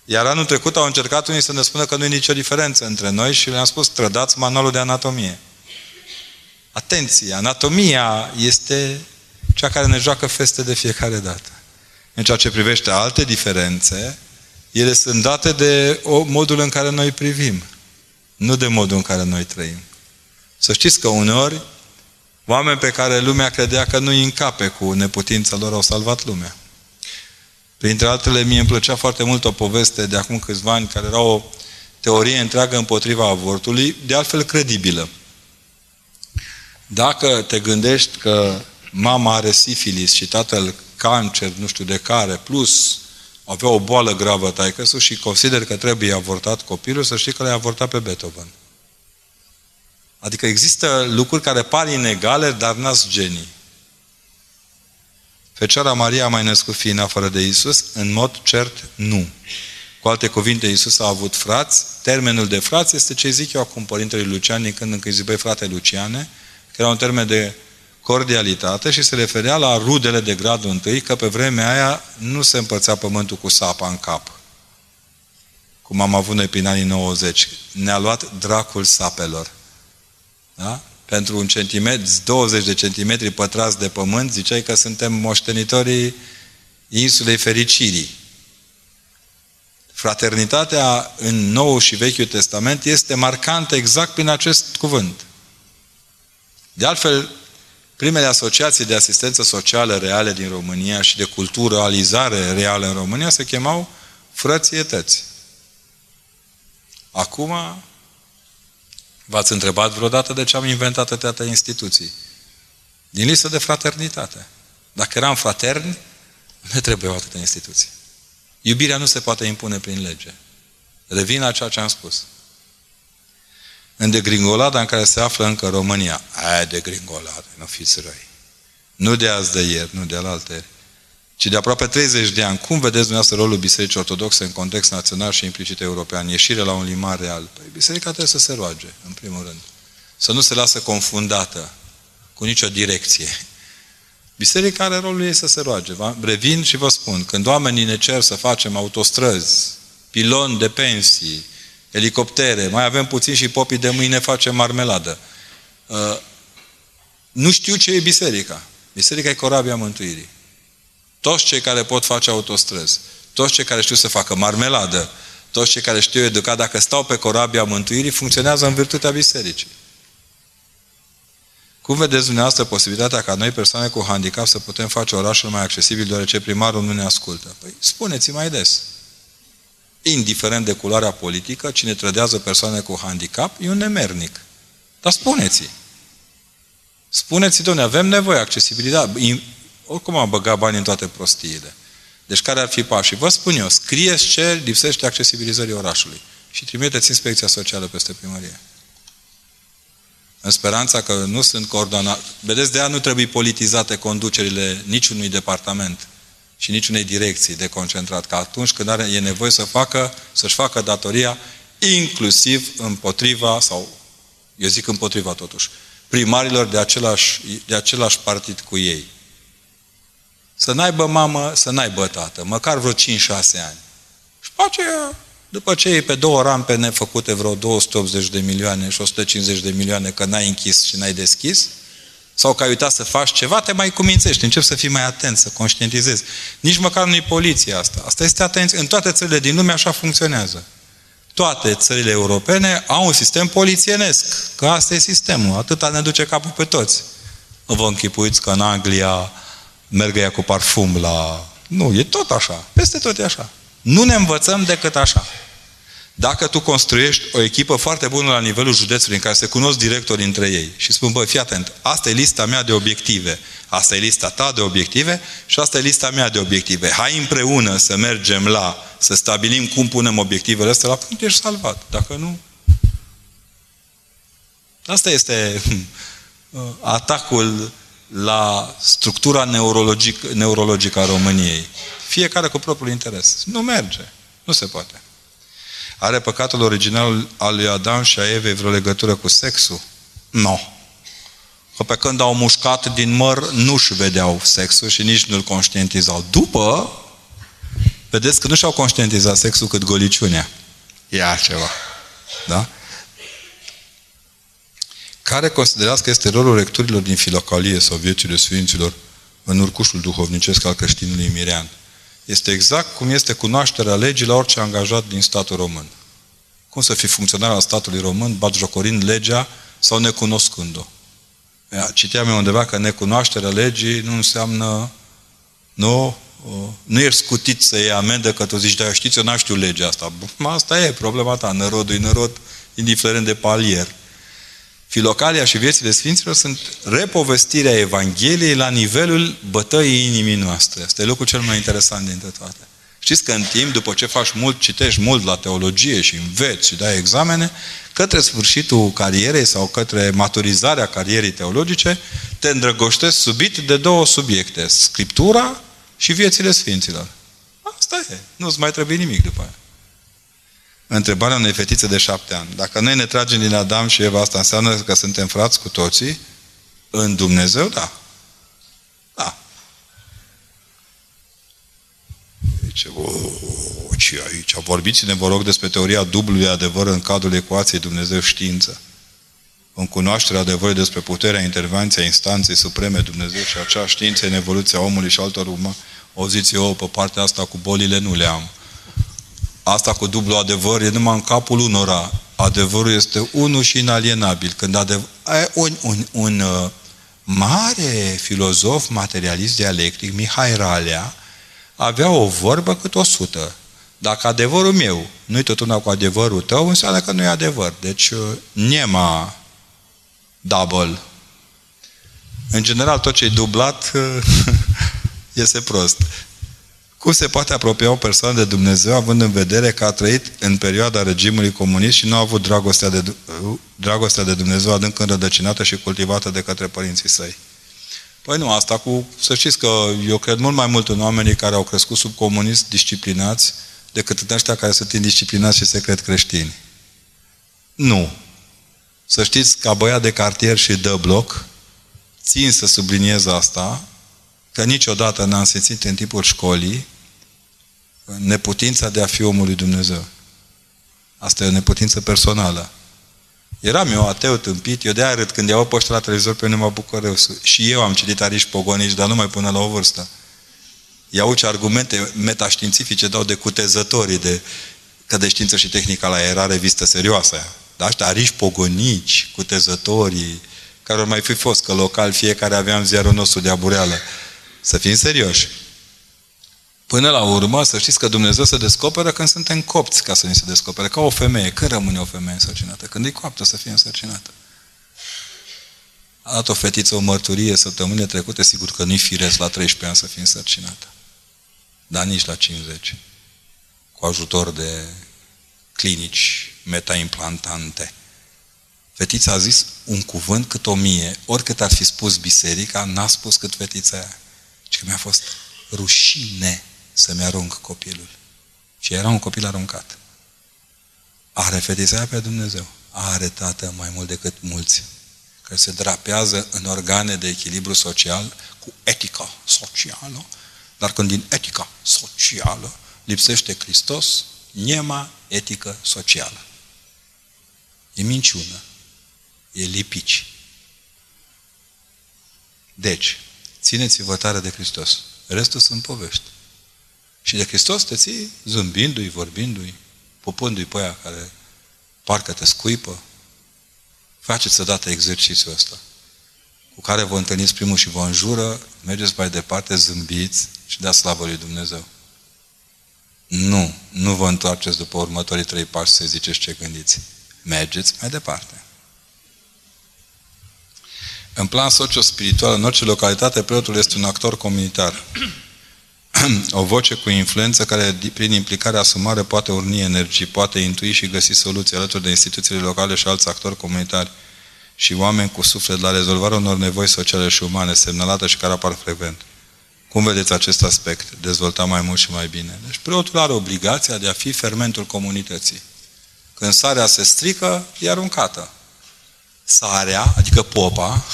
Iar anul trecut au încercat unii să ne spună că nu e nicio diferență între noi și le-am spus, trădați manualul de anatomie. Atenție! Anatomia este cea care ne joacă feste de fiecare dată. În ceea ce privește alte diferențe, ele sunt date de modul în care noi privim, nu de modul în care noi trăim. Să știți că uneori, oameni pe care lumea credea că nu-i încape cu neputința lor au salvat lumea. Printre altele, mie îmi plăcea foarte mult o poveste de acum câțiva ani, care era o teorie întreagă împotriva avortului, de altfel credibilă. Dacă te gândești că mama are sifilis și tatăl cancer, nu știu de care, plus avea o boală gravă taică și consider că trebuie avortat copilul, să știi că l-ai avortat pe Beethoven. Adică există lucruri care par inegale, dar n-ați genii. Fecioara Maria a mai născut fii în afară de Isus? În mod cert, nu. Cu alte cuvinte, Isus a avut frați. Termenul de frați este ce zic eu acum Părintele Lucian, din când în când zic, băi, frate Luciane, că era un termen de cordialitate și se referea la rudele de gradul întâi, că pe vremea aia nu se împărțea pământul cu sapa în cap. Cum am avut noi prin anii 90. Ne-a luat dracul sapelor. Da? Pentru un centimetru, 20 de centimetri pătrați de pământ, ziceai că suntem moștenitorii insulei fericirii. Fraternitatea în Noul și Vechiul Testament este marcantă exact prin acest cuvânt. De altfel, primele asociații de asistență socială reale din România și de culturalizare reală în România se chemau frățietăți. Acum, v-ați întrebat vreodată de ce am inventat atâtea instituții? Din listă de fraternitate. Dacă eram fraterni, nu trebuiau atâtea instituții. Iubirea nu se poate impune prin lege. Revin la ceea ce am spus în degringolada în care se află încă România. Aia degringolada, nu fiți răi. Nu de azi de ieri, nu de alte, ci de aproape 30 de ani. Cum vedeți dumneavoastră rolul Bisericii Ortodoxe în context național și implicit european? Ieșire la un limar real. Păi biserica trebuie să se roage, în primul rând. Să nu se lasă confundată cu nicio direcție. Biserica are rolul ei să se roage. Revin și vă spun, când oamenii ne cer să facem autostrăzi, piloni de pensii, elicoptere, mai avem puțin și popii de mâine face marmeladă. Uh, nu știu ce e biserica. Biserica e corabia mântuirii. Toți cei care pot face autostrăzi, toți cei care știu să facă marmeladă, toți cei care știu educa, dacă stau pe corabia mântuirii, funcționează în virtutea bisericii. Cum vedeți dumneavoastră posibilitatea ca noi, persoane cu handicap, să putem face orașul mai accesibil, deoarece primarul nu ne ascultă? Păi spuneți mai des. Indiferent de culoarea politică, cine trădează persoane cu handicap e un nemernic. Dar spuneți-i. Spuneți-i, domnule, avem nevoie, accesibilitate. Oricum am băgat bani în toate prostiile. Deci care ar fi pașii? Vă spun eu, scrieți ce lipsește accesibilizării orașului și trimiteți inspecția socială peste primărie. În speranța că nu sunt coordonate. Vedeți, de aia nu trebuie politizate conducerile niciunui departament și niciunei direcții de concentrat, că atunci când are, e nevoie să facă, să-și facă datoria, inclusiv împotriva, sau eu zic împotriva totuși, primarilor de același, de același partid cu ei. Să n-aibă mamă, să n-aibă tată, măcar vreo 5-6 ani. Și pe aceea, după ce e pe două rampe nefăcute vreo 280 de milioane și 150 de milioane că n-ai închis și n-ai deschis, sau că ai uitat să faci ceva, te mai cumințești, începi să fii mai atent, să conștientizezi. Nici măcar nu-i poliția asta. Asta este atenție. În toate țările din lume așa funcționează. Toate țările europene au un sistem polițienesc, că asta e sistemul. Atâta ne duce capul pe toți. Vă închipuiți că în Anglia mergă ea cu parfum la... Nu, e tot așa. Peste tot e așa. Nu ne învățăm decât așa. Dacă tu construiești o echipă foarte bună la nivelul județului, în care se cunosc directorii între ei și spun, bă, fii atent, asta e lista mea de obiective, asta e lista ta de obiective și asta e lista mea de obiective. Hai împreună să mergem la, să stabilim cum punem obiectivele astea la punct, ești salvat. Dacă nu... Asta este atacul la structura neurologic, neurologică a României. Fiecare cu propriul interes. Nu merge. Nu se poate. Are păcatul original al lui Adam și a Evei vreo legătură cu sexul? Nu. No. Că pe când au mușcat din măr, nu-și vedeau sexul și nici nu-l conștientizau. După, vedeți că nu și-au conștientizat sexul cât goliciunea. Ia ceva. Da? Care considerați că este rolul recturilor din filocalie sau viețile Sfinților în urcușul duhovnicesc al creștinului Mirean? Este exact cum este cunoașterea legii la orice angajat din statul român. Cum să fii funcționar al statului român, batjocorind legea sau necunoscând-o? Citeam eu undeva că necunoașterea legii nu înseamnă nu, nu ești scutit să iei amendă că tu zici, da, știți, eu n știu legea asta. Asta e problema ta, nărodul e nărod, indiferent de palier. Filocalia și viețile Sfinților sunt repovestirea Evangheliei la nivelul bătăii inimii noastre. Asta e lucrul cel mai interesant dintre toate. Știți că în timp, după ce faci mult, citești mult la teologie și înveți și dai examene, către sfârșitul carierei sau către maturizarea carierei teologice, te îndrăgoștești subit de două subiecte, Scriptura și viețile Sfinților. Asta e. Nu-ți mai trebuie nimic după aia întrebarea unei fetițe de șapte ani. Dacă noi ne tragem din Adam și Eva, asta înseamnă că suntem frați cu toții? În Dumnezeu, da. Da. Zice, ce aici? Vorbiți-ne, vă rog, despre teoria dublului adevăr în cadrul ecuației Dumnezeu-știință. În cunoașterea adevărului despre puterea intervenției instanței supreme Dumnezeu și acea știință în evoluția omului și altor urmă, o ziți eu, pe partea asta cu bolile nu le am. Asta cu dublu adevăr e numai în capul unora. Adevărul este unul și inalienabil. Când adev... un, un, un uh, mare filozof materialist dialectic, Mihai Ralea, avea o vorbă cât o sută. Dacă adevărul meu nu-i tot una cu adevărul tău, înseamnă că nu e adevăr. Deci, uh, nema double. În general, tot ce e dublat iese prost. Cum se poate apropia o persoană de Dumnezeu având în vedere că a trăit în perioada regimului comunist și nu a avut dragostea de, dragostea de Dumnezeu adânc înrădăcinată și cultivată de către părinții săi? Păi nu, asta cu... Să știți că eu cred mult mai mult în oamenii care au crescut sub comunist disciplinați decât în ăștia care sunt indisciplinați și secret creștini. Nu. Să știți, ca băiat de cartier și de bloc, țin să subliniez asta, că niciodată n-am simțit în timpul școlii neputința de a fi omul lui Dumnezeu. Asta e o neputință personală. Eram eu ateu tâmpit, eu de aia râd când iau pe la televizor pe mine mă bucur eu. Și eu am citit Ariș Pogonici, dar numai până la o vârstă. Iau ce argumente metaștiințifice dau de cutezătorii de că de știință și tehnică la era revistă serioasă aia. Dar ăștia Ariș Pogonici, cutezătorii, care ar mai fi fost, că local fiecare aveam ziarul nostru de abureală. Să fim serioși. Până la urmă, să știți că Dumnezeu se descoperă când suntem copți ca să ni se descopere. Ca o femeie. Când rămâne o femeie însărcinată? Când e coaptă să fie însărcinată. A dat o fetiță o mărturie săptămâne trecute, sigur că nu-i firesc la 13 ani să fie însărcinată. Dar nici la 50. Cu ajutor de clinici metaimplantante. Fetița a zis un cuvânt cât o mie. Oricât ar fi spus biserica, n-a spus cât fetița aia. Și că mi-a fost rușine să-mi arunc copilul. Și era un copil aruncat. Are fetița pe Dumnezeu. Are tată mai mult decât mulți care se drapează în organe de echilibru social cu etica socială, dar când din etica socială lipsește Hristos, niema etică socială. E minciună. E lipici. Deci, țineți-vă tare de Hristos. Restul sunt povești. Și de Hristos te ții zâmbindu-i, vorbindu-i, pupându-i pe aia care parcă te scuipă. Faceți odată exercițiul ăsta cu care vă întâlniți primul și vă înjură, mergeți mai departe, zâmbiți și dați slavă lui Dumnezeu. Nu, nu vă întoarceți după următorii trei pași să ziceți ce gândiți. Mergeți mai departe. În plan socio-spiritual, în orice localitate, preotul este un actor comunitar. o voce cu influență care, prin implicare asumare, poate urni energii, poate intui și găsi soluții alături de instituțiile locale și alți actori comunitari și oameni cu suflet la rezolvarea unor nevoi sociale și umane semnalate și care apar frecvent. Cum vedeți acest aspect? Dezvolta mai mult și mai bine. Deci preotul are obligația de a fi fermentul comunității. Când sarea se strică, e aruncată. Sarea, adică popa,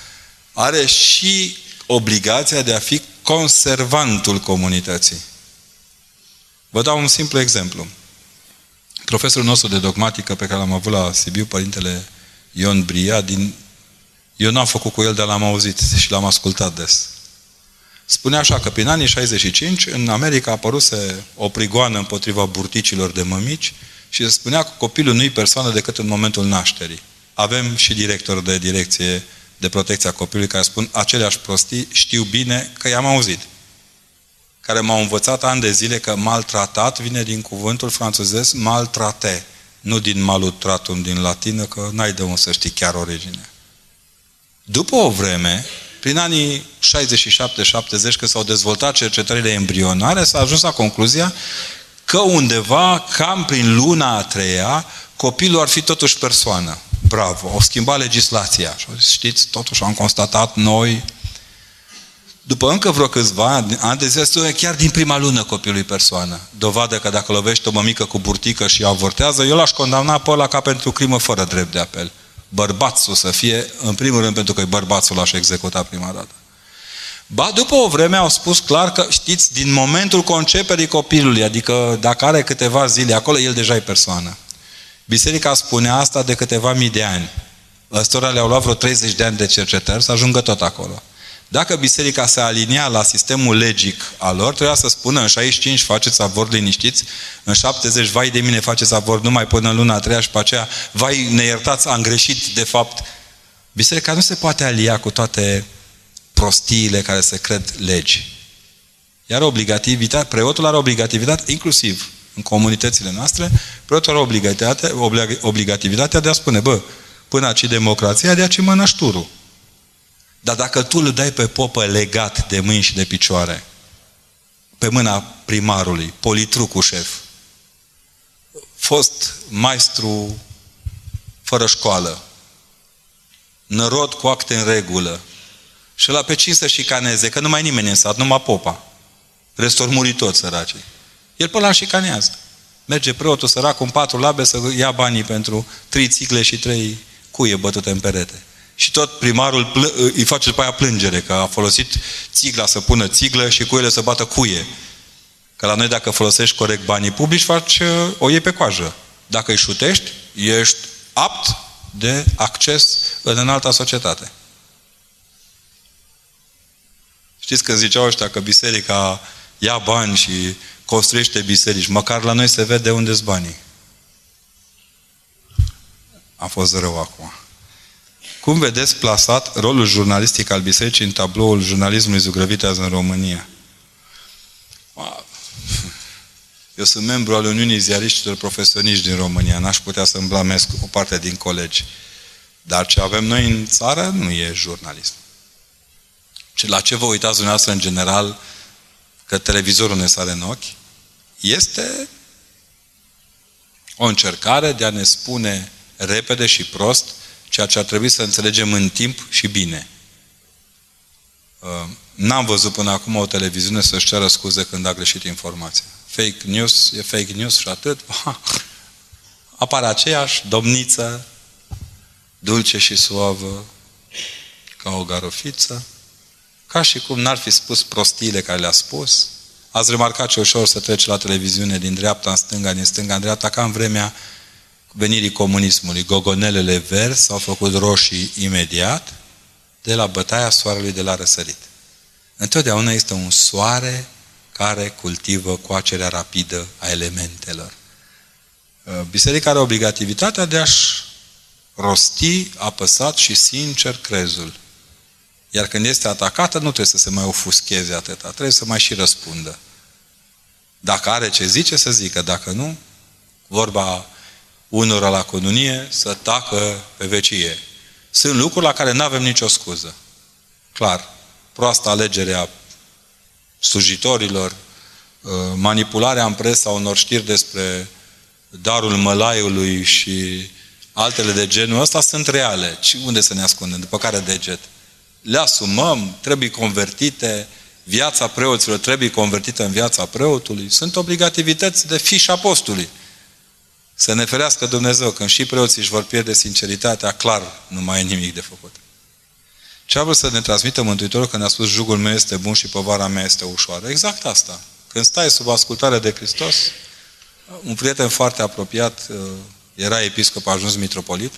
are și obligația de a fi conservantul comunității. Vă dau un simplu exemplu. Profesorul nostru de dogmatică pe care l-am avut la Sibiu, Părintele Ion Bria, din... eu n-am făcut cu el, dar l-am auzit și l-am ascultat des. Spunea așa că prin anii 65 în America a apăruse o prigoană împotriva burticilor de mămici și se spunea că copilul nu-i persoană decât în momentul nașterii. Avem și director de direcție de protecția copilului care spun aceleași prostii, știu bine că i-am auzit. Care m-au învățat ani de zile că maltratat vine din cuvântul franțuzesc maltrate, nu din malutratum din latină, că n-ai de unde să știi chiar originea. După o vreme, prin anii 67-70, când s-au dezvoltat cercetările embrionare, s-a ajuns la concluzia că undeva, cam prin luna a treia, copilul ar fi totuși persoană. Bravo, au schimbat legislația. Și știți, totuși am constatat noi, după încă vreo câțiva ani, ani de zile, chiar din prima lună copilului persoană. Dovadă că dacă lovește o mămică cu burtică și avortează, eu l-aș condamna pe ăla ca pentru crimă fără drept de apel. Bărbațul să fie, în primul rând pentru că e bărbațul l-aș executa prima dată. Ba, după o vreme au spus clar că, știți, din momentul conceperii copilului, adică dacă are câteva zile acolo, el deja e persoană. Biserica spunea asta de câteva mii de ani. Ăstora le-au luat vreo 30 de ani de cercetări să ajungă tot acolo. Dacă biserica se alinia la sistemul legic al lor, trebuia să spună în 65 faceți avort liniștiți, în 70 vai de mine faceți avort numai până în luna a treia și pe aceea vai ne iertați, am greșit de fapt. Biserica nu se poate alia cu toate prostiile care se cred legi. Iar obligativitatea, preotul are obligativitate inclusiv în comunitățile noastre, preotul are obligativitatea, obligativitatea de a spune, bă, până aici democrația, de aici mănășturul. Dar dacă tu îl dai pe popă legat de mâini și de picioare, pe mâna primarului, politrucul șef, fost maestru fără școală, nărod cu acte în regulă, și la pe cine să șicaneze, că nu mai nimeni în sat, numai popa. Restor muri toți săracii. El pe la șicanează. Merge preotul sărac cu patru labe să ia banii pentru trei țicle și trei cuie bătute în perete. Și tot primarul îi face după aia plângere, că a folosit țigla să pună țiglă și cuiele să bată cuie. Că la noi dacă folosești corect banii publici, faci, o iei pe coajă. dacă îi șutești, ești apt de acces în înalta societate. Știți că ziceau ăștia că biserica ia bani și construiește biserici. Măcar la noi se vede unde sunt banii. A fost rău acum. Cum vedeți plasat rolul jurnalistic al bisericii în tabloul jurnalismului zugrăvit azi în România? Eu sunt membru al Uniunii Ziariștilor Profesioniști din România. N-aș putea să-mi blamesc o parte din colegi. Dar ce avem noi în țară nu e jurnalism. La ce vă uitați dumneavoastră în general că televizorul ne sare în ochi? Este o încercare de a ne spune repede și prost ceea ce ar trebui să înțelegem în timp și bine. Uh, n-am văzut până acum o televiziune să-și ceară scuze când a greșit informația. Fake news e fake news și atât. Apare aceeași domniță, dulce și suavă, ca o garofiță, ca și cum n-ar fi spus prostiile care le-a spus. Ați remarcat ce ușor să trece la televiziune din dreapta în stânga, din stânga în dreapta, ca în vremea venirii comunismului. Gogonelele verzi s-au făcut roșii imediat de la bătaia soarelui de la răsărit. Întotdeauna este un soare care cultivă coacerea rapidă a elementelor. Uh, biserica are obligativitatea de a-și rosti apăsat și sincer crezul. Iar când este atacată, nu trebuie să se mai ofuscheze atâta, trebuie să mai și răspundă. Dacă are ce zice, să zică. Dacă nu, vorba unora la conunie, să tacă pe vecie. Sunt lucruri la care nu avem nicio scuză. Clar, proasta alegere a slujitorilor, uh, manipularea în presă a unor știri despre darul mălaiului și altele de genul ăsta sunt reale. Și unde să ne ascundem? După care deget? Le asumăm, trebuie convertite, viața preoților trebuie convertită în viața preotului. Sunt obligativități de fiș apostului. Să ne ferească Dumnezeu, când și preoții își vor pierde sinceritatea, clar, nu mai e nimic de făcut. Ce a vrut să ne transmită Mântuitorul când a spus jugul meu este bun și povara mea este ușoară? Exact asta. Când stai sub ascultare de Hristos, un prieten foarte apropiat, uh, era episcop, a ajuns mitropolit,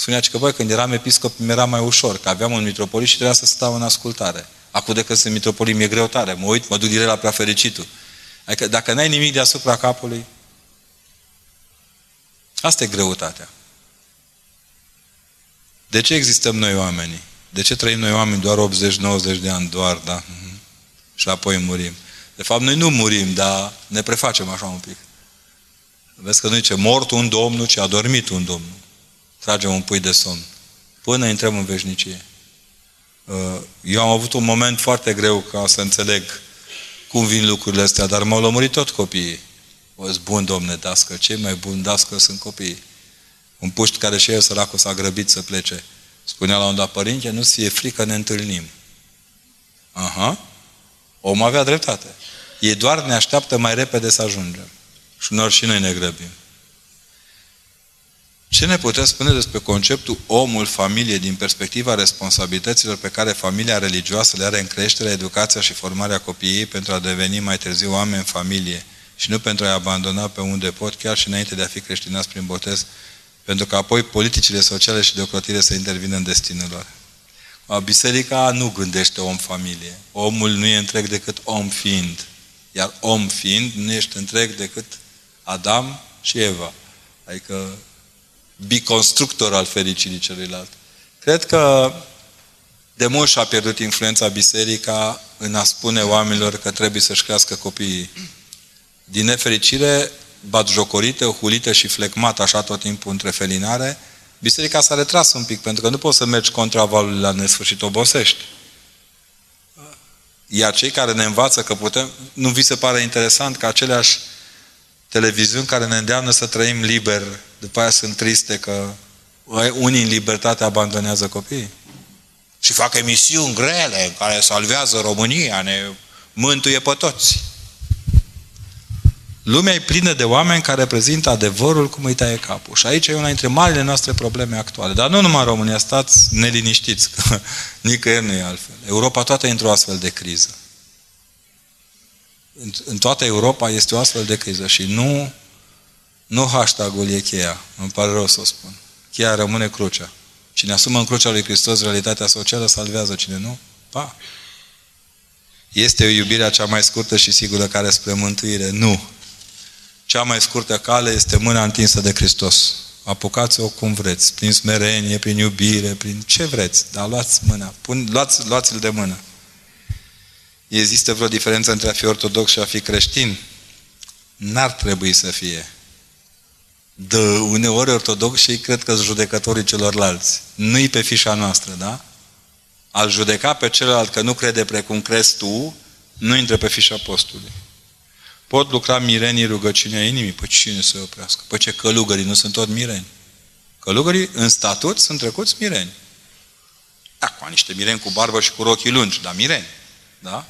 spunea că, băi, când eram episcop, mi era mai ușor, că aveam un mitropolit și trebuia să stau în ascultare. Acum de când sunt mitropolit, mi-e greu tare. Mă uit, mă duc direct la prea fericitul. Adică dacă n-ai nimic deasupra capului, asta e greutatea. De ce existăm noi oamenii? De ce trăim noi oameni doar 80-90 de ani, doar, da? Și apoi murim. De fapt, noi nu murim, dar ne prefacem așa un pic. Vezi că nu zice, mort un domnul, ci a dormit un domnul. Tragem un pui de somn. Până intrăm în veșnicie. Uh, eu am avut un moment foarte greu ca să înțeleg cum vin lucrurile astea, dar m-au lămurit tot copiii. O bun, domne, dască, cei mai buni dască sunt copiii. Un puști care și el săracul s-a grăbit să plece. Spunea la un dat, părinte, nu ți-e frică, ne întâlnim. Aha. Om avea dreptate. Ei doar ne așteaptă mai repede să ajungem. Și uneori și noi ne grăbim. Ce ne puteți spune despre conceptul omul, familie, din perspectiva responsabilităților pe care familia religioasă le are în creșterea, educația și formarea copiii pentru a deveni mai târziu oameni în familie și nu pentru a-i abandona pe unde pot, chiar și înainte de a fi creștinați prin botez, pentru că apoi politicile sociale și de ocrotire să intervină în destinul lor. Biserica nu gândește om-familie. Omul nu e întreg decât om fiind. Iar om fiind, nu ești întreg decât Adam și Eva. Adică biconstructor al fericirii celuilalt. Cred că de mult și-a pierdut influența biserica în a spune oamenilor că trebuie să-și crească copiii. Din nefericire, batjocorită, hulită și flecmată așa tot timpul între felinare, biserica s-a retras un pic, pentru că nu poți să mergi contra valului la nesfârșit, obosești. Iar cei care ne învață că putem, nu vi se pare interesant că aceleași televiziuni care ne îndeamnă să trăim liber, după aia sunt triste că unii în libertate abandonează copiii. Și fac emisiuni grele care salvează România, ne mântuie pe toți. Lumea e plină de oameni care reprezintă adevărul cum îi taie capul. Și aici e una dintre marile noastre probleme actuale. Dar nu numai în România, stați neliniștiți, că nicăieri nu e altfel. Europa toată e într-o astfel de criză. În toată Europa este o astfel de criză și nu Nu hashtag-ul e cheia. Îmi pare rău să o spun. Cheia rămâne crucea. Cine asumă în crucea lui Hristos realitatea socială, salvează. Cine nu, pa. Este o iubire cea mai scurtă și sigură care spre mântuire? Nu. Cea mai scurtă cale este mâna întinsă de Hristos. Apucați-o cum vreți, prin smerenie, prin iubire, prin ce vreți, dar luați mâna, Pun, luați, luați-l de mână. Există vreo diferență între a fi ortodox și a fi creștin? N-ar trebui să fie. De uneori ortodox și cred că sunt judecătorii celorlalți. Nu-i pe fișa noastră, da? Al judeca pe celălalt că nu crede precum crezi tu, nu intră pe fișa postului. Pot lucra mirenii rugăciunea inimii? Păi cine să oprească? Păi ce călugării nu sunt tot mireni? Călugării în statut sunt trecuți mireni. Acum, niște mireni cu barbă și cu rochii lungi, dar mireni. Da?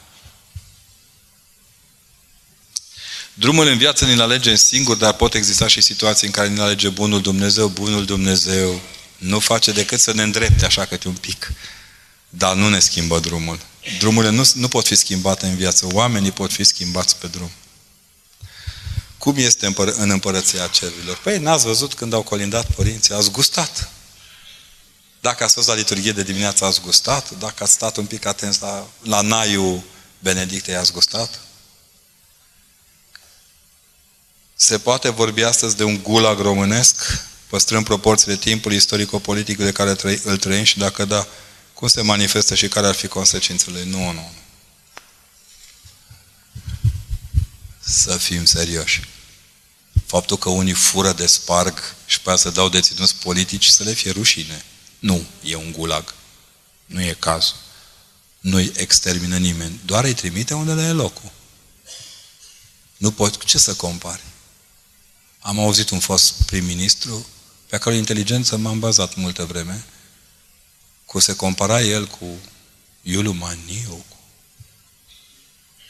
Drumul în viață ne-l alegem singur, dar pot exista și situații în care ne alege bunul Dumnezeu. Bunul Dumnezeu nu face decât să ne îndrepte așa câte un pic. Dar nu ne schimbă drumul. Drumurile nu, nu pot fi schimbate în viață. Oamenii pot fi schimbați pe drum. Cum este în împărăția cerurilor? Păi n-ați văzut când au colindat părinții, ați gustat. Dacă ați fost la liturghie de dimineață, ați gustat. Dacă ați stat un pic atent la, la naiul Benedictei, ați gustat. Se poate vorbi astăzi de un gulag românesc, păstrând proporțiile timpului istorico-politic de care îl trăim și dacă da, cum se manifestă și care ar fi consecințele? Nu, nu, nu. Să fim serioși. Faptul că unii fură de sparg și pe să dau deținuți politici să le fie rușine. Nu, e un gulag. Nu e cazul. Nu-i extermină nimeni. Doar îi trimite unde le e locul. Nu pot, ce să compari? Am auzit un fost prim-ministru pe care inteligență m-am bazat multă vreme, cu se compara el cu Iuliu Maniu, cu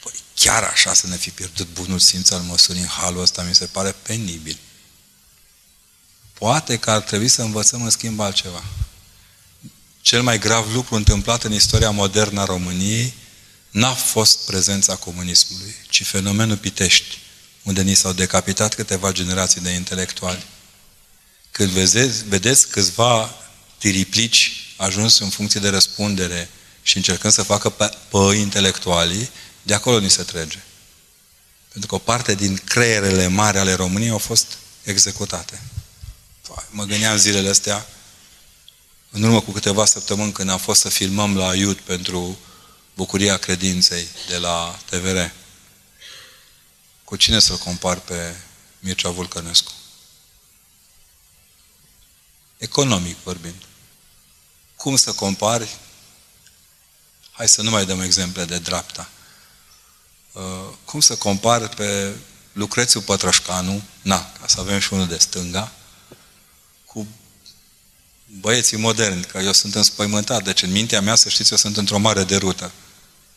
Păi chiar așa să ne fi pierdut bunul simț al măsurii în halul ăsta mi se pare penibil. Poate că ar trebui să învățăm în schimb altceva. Cel mai grav lucru întâmplat în istoria modernă a României n-a fost prezența comunismului, ci fenomenul Pitești, unde ni s-au decapitat câteva generații de intelectuali. Când vedeți, vedeți câțiva tiriplici ajuns în funcție de răspundere și încercând să facă pe, pe intelectualii, de acolo ni se trece. Pentru că o parte din creierele mari ale României au fost executate. Mă gândeam zilele astea, în urmă cu câteva săptămâni, când am fost să filmăm la Iud pentru Bucuria Credinței de la TVR. Cu cine să-l compar pe Mircea Vulcănescu? Economic vorbind. Cum să compari? Hai să nu mai dăm exemple de dreapta. Uh, cum să compari pe Lucrețiu Pătrășcanu, na, ca să avem și unul de stânga, cu băieții moderni, că eu sunt înspăimântat, deci în mintea mea, să știți, eu sunt într-o mare derută.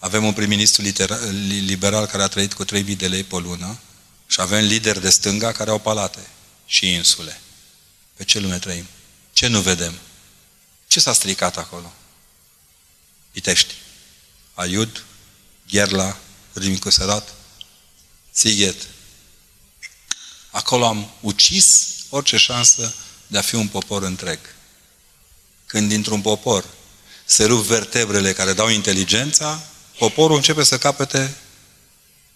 Avem un prim-ministru liberal care a trăit cu 3.000 de lei pe lună și avem lideri de stânga care au palate și insule. Pe ce lume trăim? Ce nu vedem? Ce s-a stricat acolo? Pitești. Aiud, Gherla, Râmnicu Sărat, Țighet. Acolo am ucis orice șansă de a fi un popor întreg. Când dintr-un popor se rup vertebrele care dau inteligența, poporul începe să capete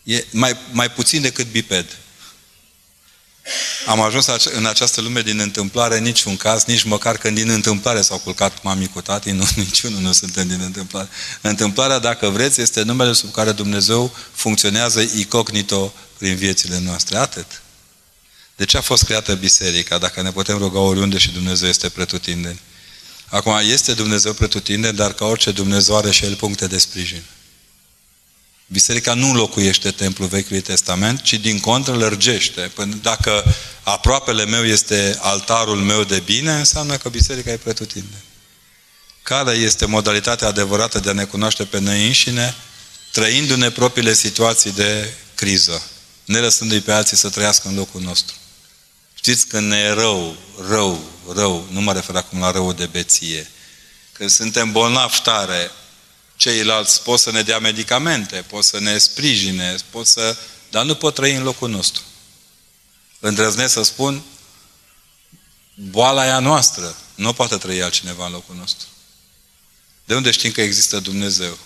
e mai, mai puțin decât biped. Am ajuns în această lume din întâmplare, niciun caz, nici măcar când din întâmplare s-au culcat mami cu tati, nu, niciunul nu suntem din întâmplare. Întâmplarea, dacă vreți, este numele sub care Dumnezeu funcționează incognito prin viețile noastre. Atât. De ce a fost creată biserica, dacă ne putem ruga oriunde și Dumnezeu este pretutindeni? Acum, este Dumnezeu pretutindeni, dar ca orice Dumnezeu are și El puncte de sprijin. Biserica nu înlocuiește templul Vechiului Testament, ci din contră lărgește. Până dacă aproapele meu este altarul meu de bine, înseamnă că biserica e pretutinde. Care este modalitatea adevărată de a ne cunoaște pe noi înșine, trăindu-ne propriile situații de criză, ne lăsându-i pe alții să trăiască în locul nostru. Știți, când ne e rău, rău, rău, nu mă refer acum la rău de beție, când suntem bolnavi tare, ceilalți pot să ne dea medicamente, pot să ne sprijine, pot să... dar nu pot trăi în locul nostru. îndrăznesc să spun, boala e a noastră. Nu poate trăi altcineva în locul nostru. De unde știm că există Dumnezeu?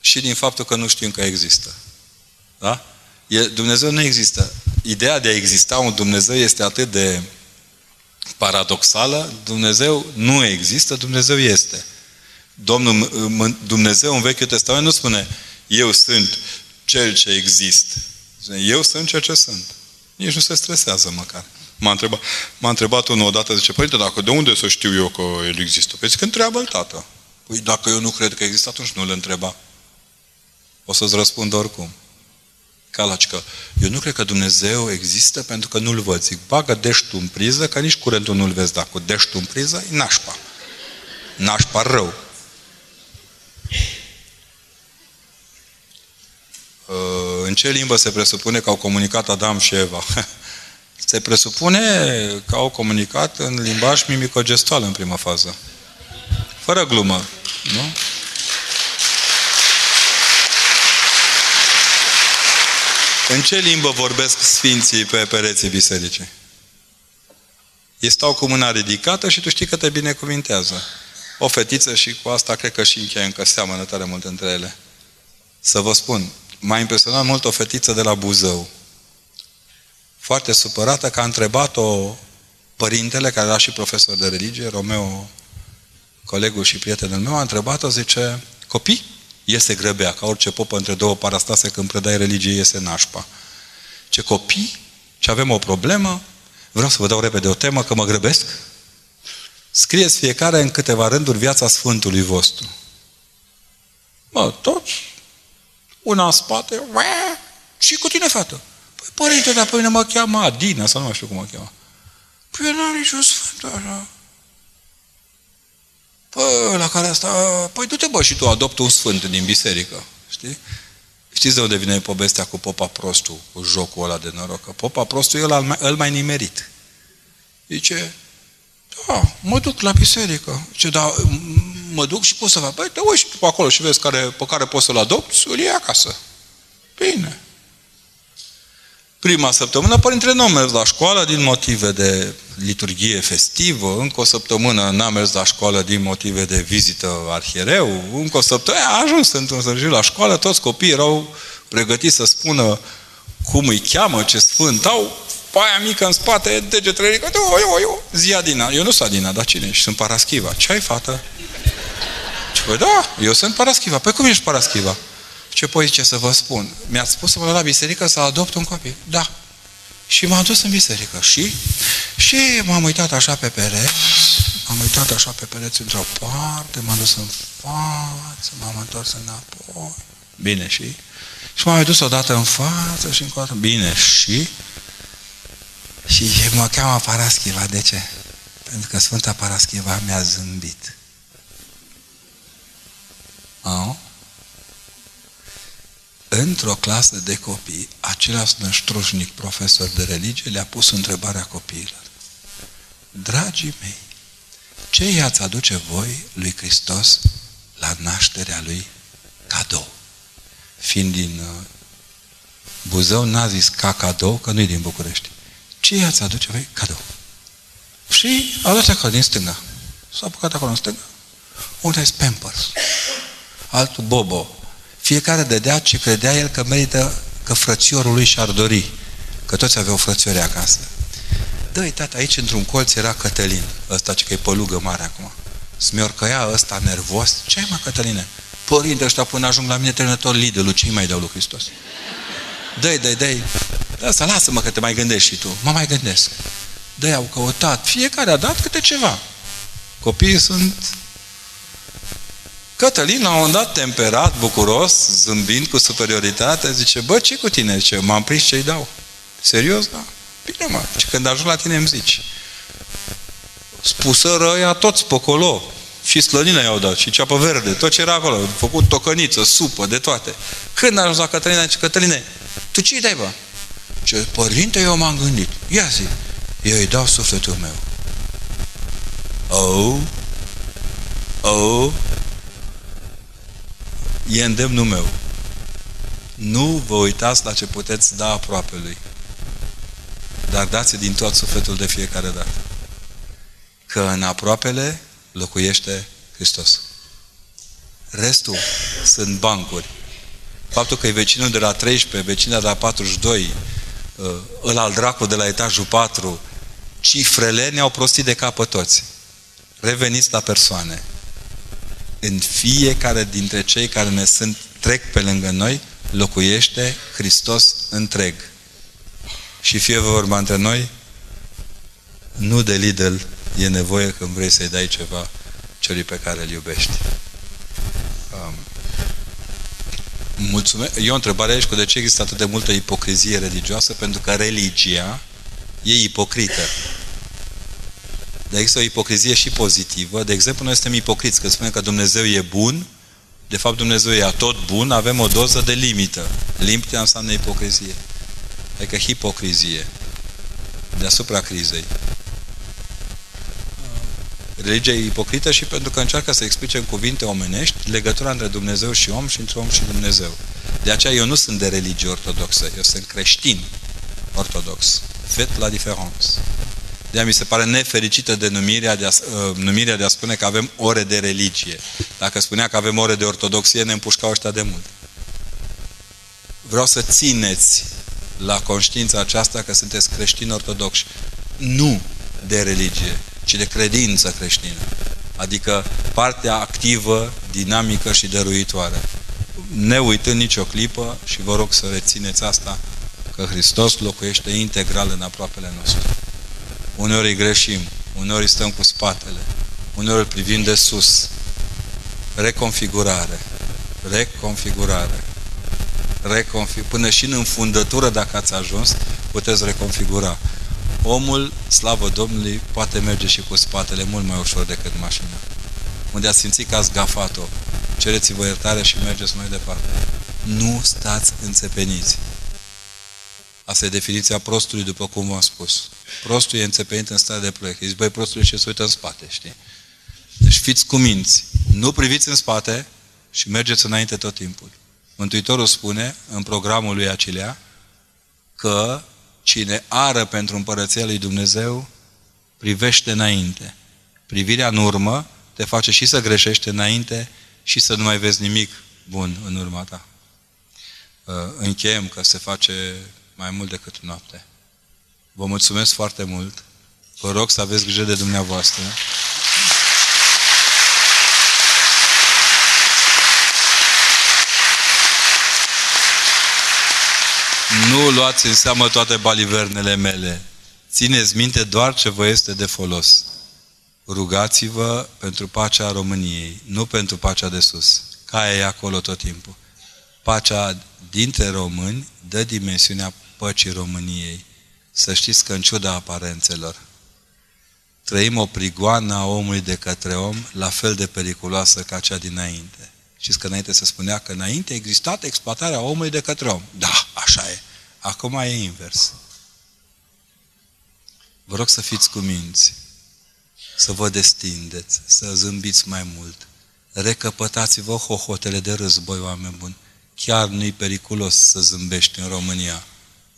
Și din faptul că nu știm că există. Da? E, Dumnezeu nu există. Ideea de a exista un Dumnezeu este atât de paradoxală. Dumnezeu nu există, Dumnezeu este. Domnul Dumnezeu în Vechiul Testament nu spune eu sunt cel ce există. Eu sunt ceea ce sunt. Nici nu se stresează măcar. M-a întrebat, m-a întrebat unul odată, zice, părinte, dacă de unde să știu eu că el există? Păi zic, întreabă-l tată. Păi dacă eu nu cred că există, atunci nu-l întreba. O să-ți răspund oricum. Calacică, eu nu cred că Dumnezeu există pentru că nu-l văd. Zic, bagă deștul în priză, că nici curentul nu-l vezi, dar cu deștul în priză e nașpa. Nașpa rău. Uh, în ce limbă se presupune că au comunicat Adam și Eva? Se presupune că au comunicat în limbaj mimico-gestual în prima fază. Fără glumă. Nu? În ce limbă vorbesc sfinții pe pereții bisericii? Ei stau cu mâna ridicată și tu știi că te binecuvintează. O fetiță și cu asta cred că și încheie încă seamănă tare mult între ele. Să vă spun, m-a impresionat mult o fetiță de la Buzău. Foarte supărată că a întrebat-o părintele, care era și profesor de religie, Romeo, colegul și prietenul meu, a întrebat-o, zice, copii? Iese grăbea, ca orice popă între două parastase când predai religie, iese nașpa. Ce copii? Ce avem o problemă? Vreau să vă dau repede o temă, că mă grăbesc. Scrieți fiecare în câteva rânduri viața Sfântului vostru. Mă, toți una în spate, și cu tine, fată. Păi, părinte, dar pe mine mă cheamă Adina, sau nu mai știu cum mă cheamă. Păi, eu n-am niciun sfânt așa. Păi, la care asta, păi du-te bă și tu adoptă un sfânt din biserică, știi? Știți de unde vine povestea cu Popa Prostu, cu jocul ăla de noroc? Că Popa Prostu e ăla mai, îl mai nimerit. Zice, da, mă duc la biserică. Zice, da, mă duc și pot să fac. Păi te uiți tu pe acolo și vezi care, pe care poți să-l adopți, îl iei acasă. Bine. Prima săptămână, părintele nu a mers la școală din motive de liturghie festivă, încă o săptămână n-a mers la școală din motive de vizită arhiereu, încă o săptămână a ajuns într-un sfârșit la școală, toți copiii erau pregătiți să spună cum îi cheamă, ce sfânt au, paia mică în spate, degetele ridicate, o, o, o, zi Adina. Eu nu sunt Adina, dar cine ești? Sunt Paraschiva. Ce ai, fată? Ce păi da, eu sunt Paraschiva. Păi cum ești Paraschiva? Ce păi ce să vă spun? Mi-ați spus să mă la biserică să adopt un copil. Da. Și m-am dus în biserică. Și? Și m-am uitat așa pe pereți, m-am uitat așa pe pereți într-o parte, m-am dus în față, m-am întors înapoi. Bine, și? Și m-am dus odată în față și încă o dată. Bine, și? Și mă cheamă Paraschiva. De ce? Pentru că Sfânta Paraschiva mi-a zâmbit. Au? Într-o clasă de copii, același năștrușnic profesor de religie le-a pus întrebarea copiilor. Dragii mei, ce i-ați aduce voi lui Hristos la nașterea lui cadou? Fiind din uh, Buzău, n-a zis ca cadou, că nu-i din București. Ce i-ați aduce voi? Cadou. Și a luat acolo din stânga. S-a apucat acolo în stânga. Unde e Pampers? Altul Bobo. Fiecare dădea ce credea el că merită că frățiorul lui și-ar dori. Că toți aveau frățiori acasă. Dă-i, tata, aici într-un colț era Cătălin. Ăsta ce că e pălugă mare acum. Smiorcăia ăsta nervos. Ce ai, mă, Cătăline? Părinte, ăștia până ajung la mine termină tot Lidl-ul. Ce mai dau lui Hristos? Dă-i, dă-i, dă-i. Lasă, lasă-mă că te mai gândești și tu. Mă mai gândesc. Dă-i au căutat. Fiecare a dat câte ceva. Copiii sunt... Cătălin, la un moment dat, temperat, bucuros, zâmbind cu superioritate, zice, bă, ce cu tine? Zice, m-am prins ce-i dau. Serios? Da. Bine, mă. Și când ajung la tine îmi zici. Spusă răia toți pe acolo. Și slănină i-au dat, și ceapă verde, tot ce era acolo. Făcut tocăniță, supă, de toate. Când a ajuns la Cătălina, zice, Cătăline, tu ce-i dai, bă? Ce, părinte, eu m-am gândit. Ia zi, eu îi dau sufletul meu. Oh, oh, e îndemnul meu. Nu vă uitați la ce puteți da aproape lui. dar dați din tot sufletul de fiecare dată. Că în aproapele locuiește Hristos. Restul sunt bancuri. Faptul că e vecinul de la 13, vecina de la 42, uh, ăla al dracu de la etajul 4, cifrele ne-au prostit de capă toți. Reveniți la persoane. În fiecare dintre cei care ne sunt, trec pe lângă noi, locuiește Hristos întreg. Și fie vorba între noi, nu de Lidl e nevoie când vrei să-i dai ceva celui pe care îl iubești. Um, mulțumesc. Eu o întrebare aici cu de ce există atât de multă ipocrizie religioasă, pentru că religia e ipocrită. Dar există o ipocrizie și pozitivă. De exemplu, noi suntem ipocriți, că spunem că Dumnezeu e bun, de fapt Dumnezeu e tot bun, avem o doză de limită. Limită înseamnă ipocrizie. Adică hipocrizie. Deasupra crizei. Religia e ipocrită și pentru că încearcă să explice în cuvinte omenești legătura între Dumnezeu și om și între om și Dumnezeu. De aceea eu nu sunt de religie ortodoxă, eu sunt creștin ortodox. Fet la diferență. de mi se pare nefericită de numirea de, a, uh, numirea de a spune că avem ore de religie. Dacă spunea că avem ore de ortodoxie, ne împușcau ăștia de mult. Vreau să țineți la conștiința aceasta că sunteți creștini ortodoxi. Nu de religie, ci de credință creștină. Adică partea activă, dinamică și dăruitoare. Ne uitând nicio clipă și vă rog să rețineți asta, că Hristos locuiește integral în aproapele nostru. Uneori îi greșim, uneori stăm cu spatele, uneori îl privim de sus. Reconfigurare. Reconfigurare. Reconfig... Până și în înfundătură, dacă ați ajuns, puteți reconfigura. Omul, slavă Domnului, poate merge și cu spatele mult mai ușor decât mașina. Unde ați simțit că ați gafat-o, cereți-vă iertare și mergeți mai departe. Nu stați înțepeniți. Asta e definiția prostului, după cum v-am spus. Prostul e înțepenit în stare de proiect. Îi băi, prostului și se uită în spate, știi? Deci fiți cuminți. Nu priviți în spate și mergeți înainte tot timpul. Mântuitorul spune în programul lui Acilea că cine ară pentru împărăția lui Dumnezeu privește înainte. Privirea în urmă te face și să greșești înainte și să nu mai vezi nimic bun în urma ta. Uh, încheiem că se face mai mult decât noapte. Vă mulțumesc foarte mult. Vă rog să aveți grijă de dumneavoastră. Nu luați în seamă toate balivernele mele. Țineți minte doar ce vă este de folos. Rugați-vă pentru pacea României, nu pentru pacea de sus. Caia e acolo tot timpul. Pacea dintre români dă dimensiunea păcii României. Să știți că în ciuda aparențelor, trăim o prigoană a omului de către om la fel de periculoasă ca cea dinainte. Știți că înainte se spunea că înainte a existat exploatarea omului de către om. Da, așa e. Acum e invers. Vă rog să fiți cuminți, să vă destindeți, să zâmbiți mai mult. Recăpătați-vă hohotele de război, oameni buni. Chiar nu-i periculos să zâmbești în România.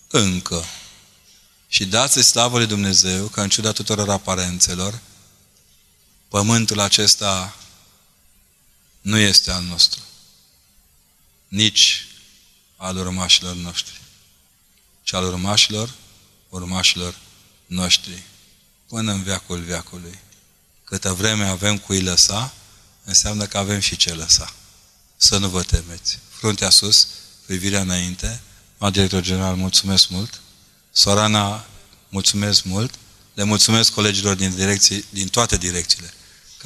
Încă. Și dați slavă lui Dumnezeu că în ciuda tuturor aparențelor, pământul acesta nu este al nostru. Nici al urmașilor noștri ci al urmașilor, urmașilor noștri, până în veacul veacului. Câtă vreme avem cui lăsa, înseamnă că avem și ce lăsa. Să nu vă temeți. Fruntea sus, privirea înainte. Ma director general, mulțumesc mult. Sorana, mulțumesc mult. Le mulțumesc colegilor din, direcții, din toate direcțiile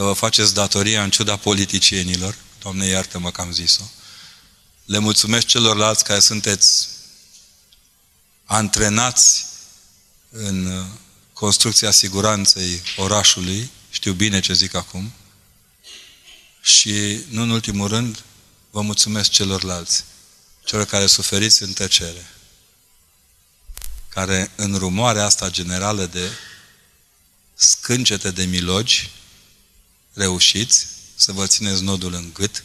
că vă faceți datoria în ciuda politicienilor. Doamne, iartă-mă că am zis-o. Le mulțumesc celorlalți care sunteți antrenați în uh, construcția siguranței orașului, știu bine ce zic acum, și, nu în ultimul rând, vă mulțumesc celorlalți, celor care suferiți în tăcere, care în rumoarea asta generală de scâncete de milogi, reușiți să vă țineți nodul în gât,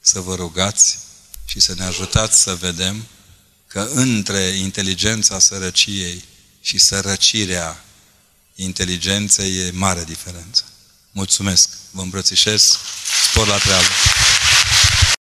să vă rugați și să ne ajutați să vedem că între inteligența sărăciei și sărăcirea inteligenței e mare diferență. Mulțumesc, vă îmbrățișez, spor la treabă.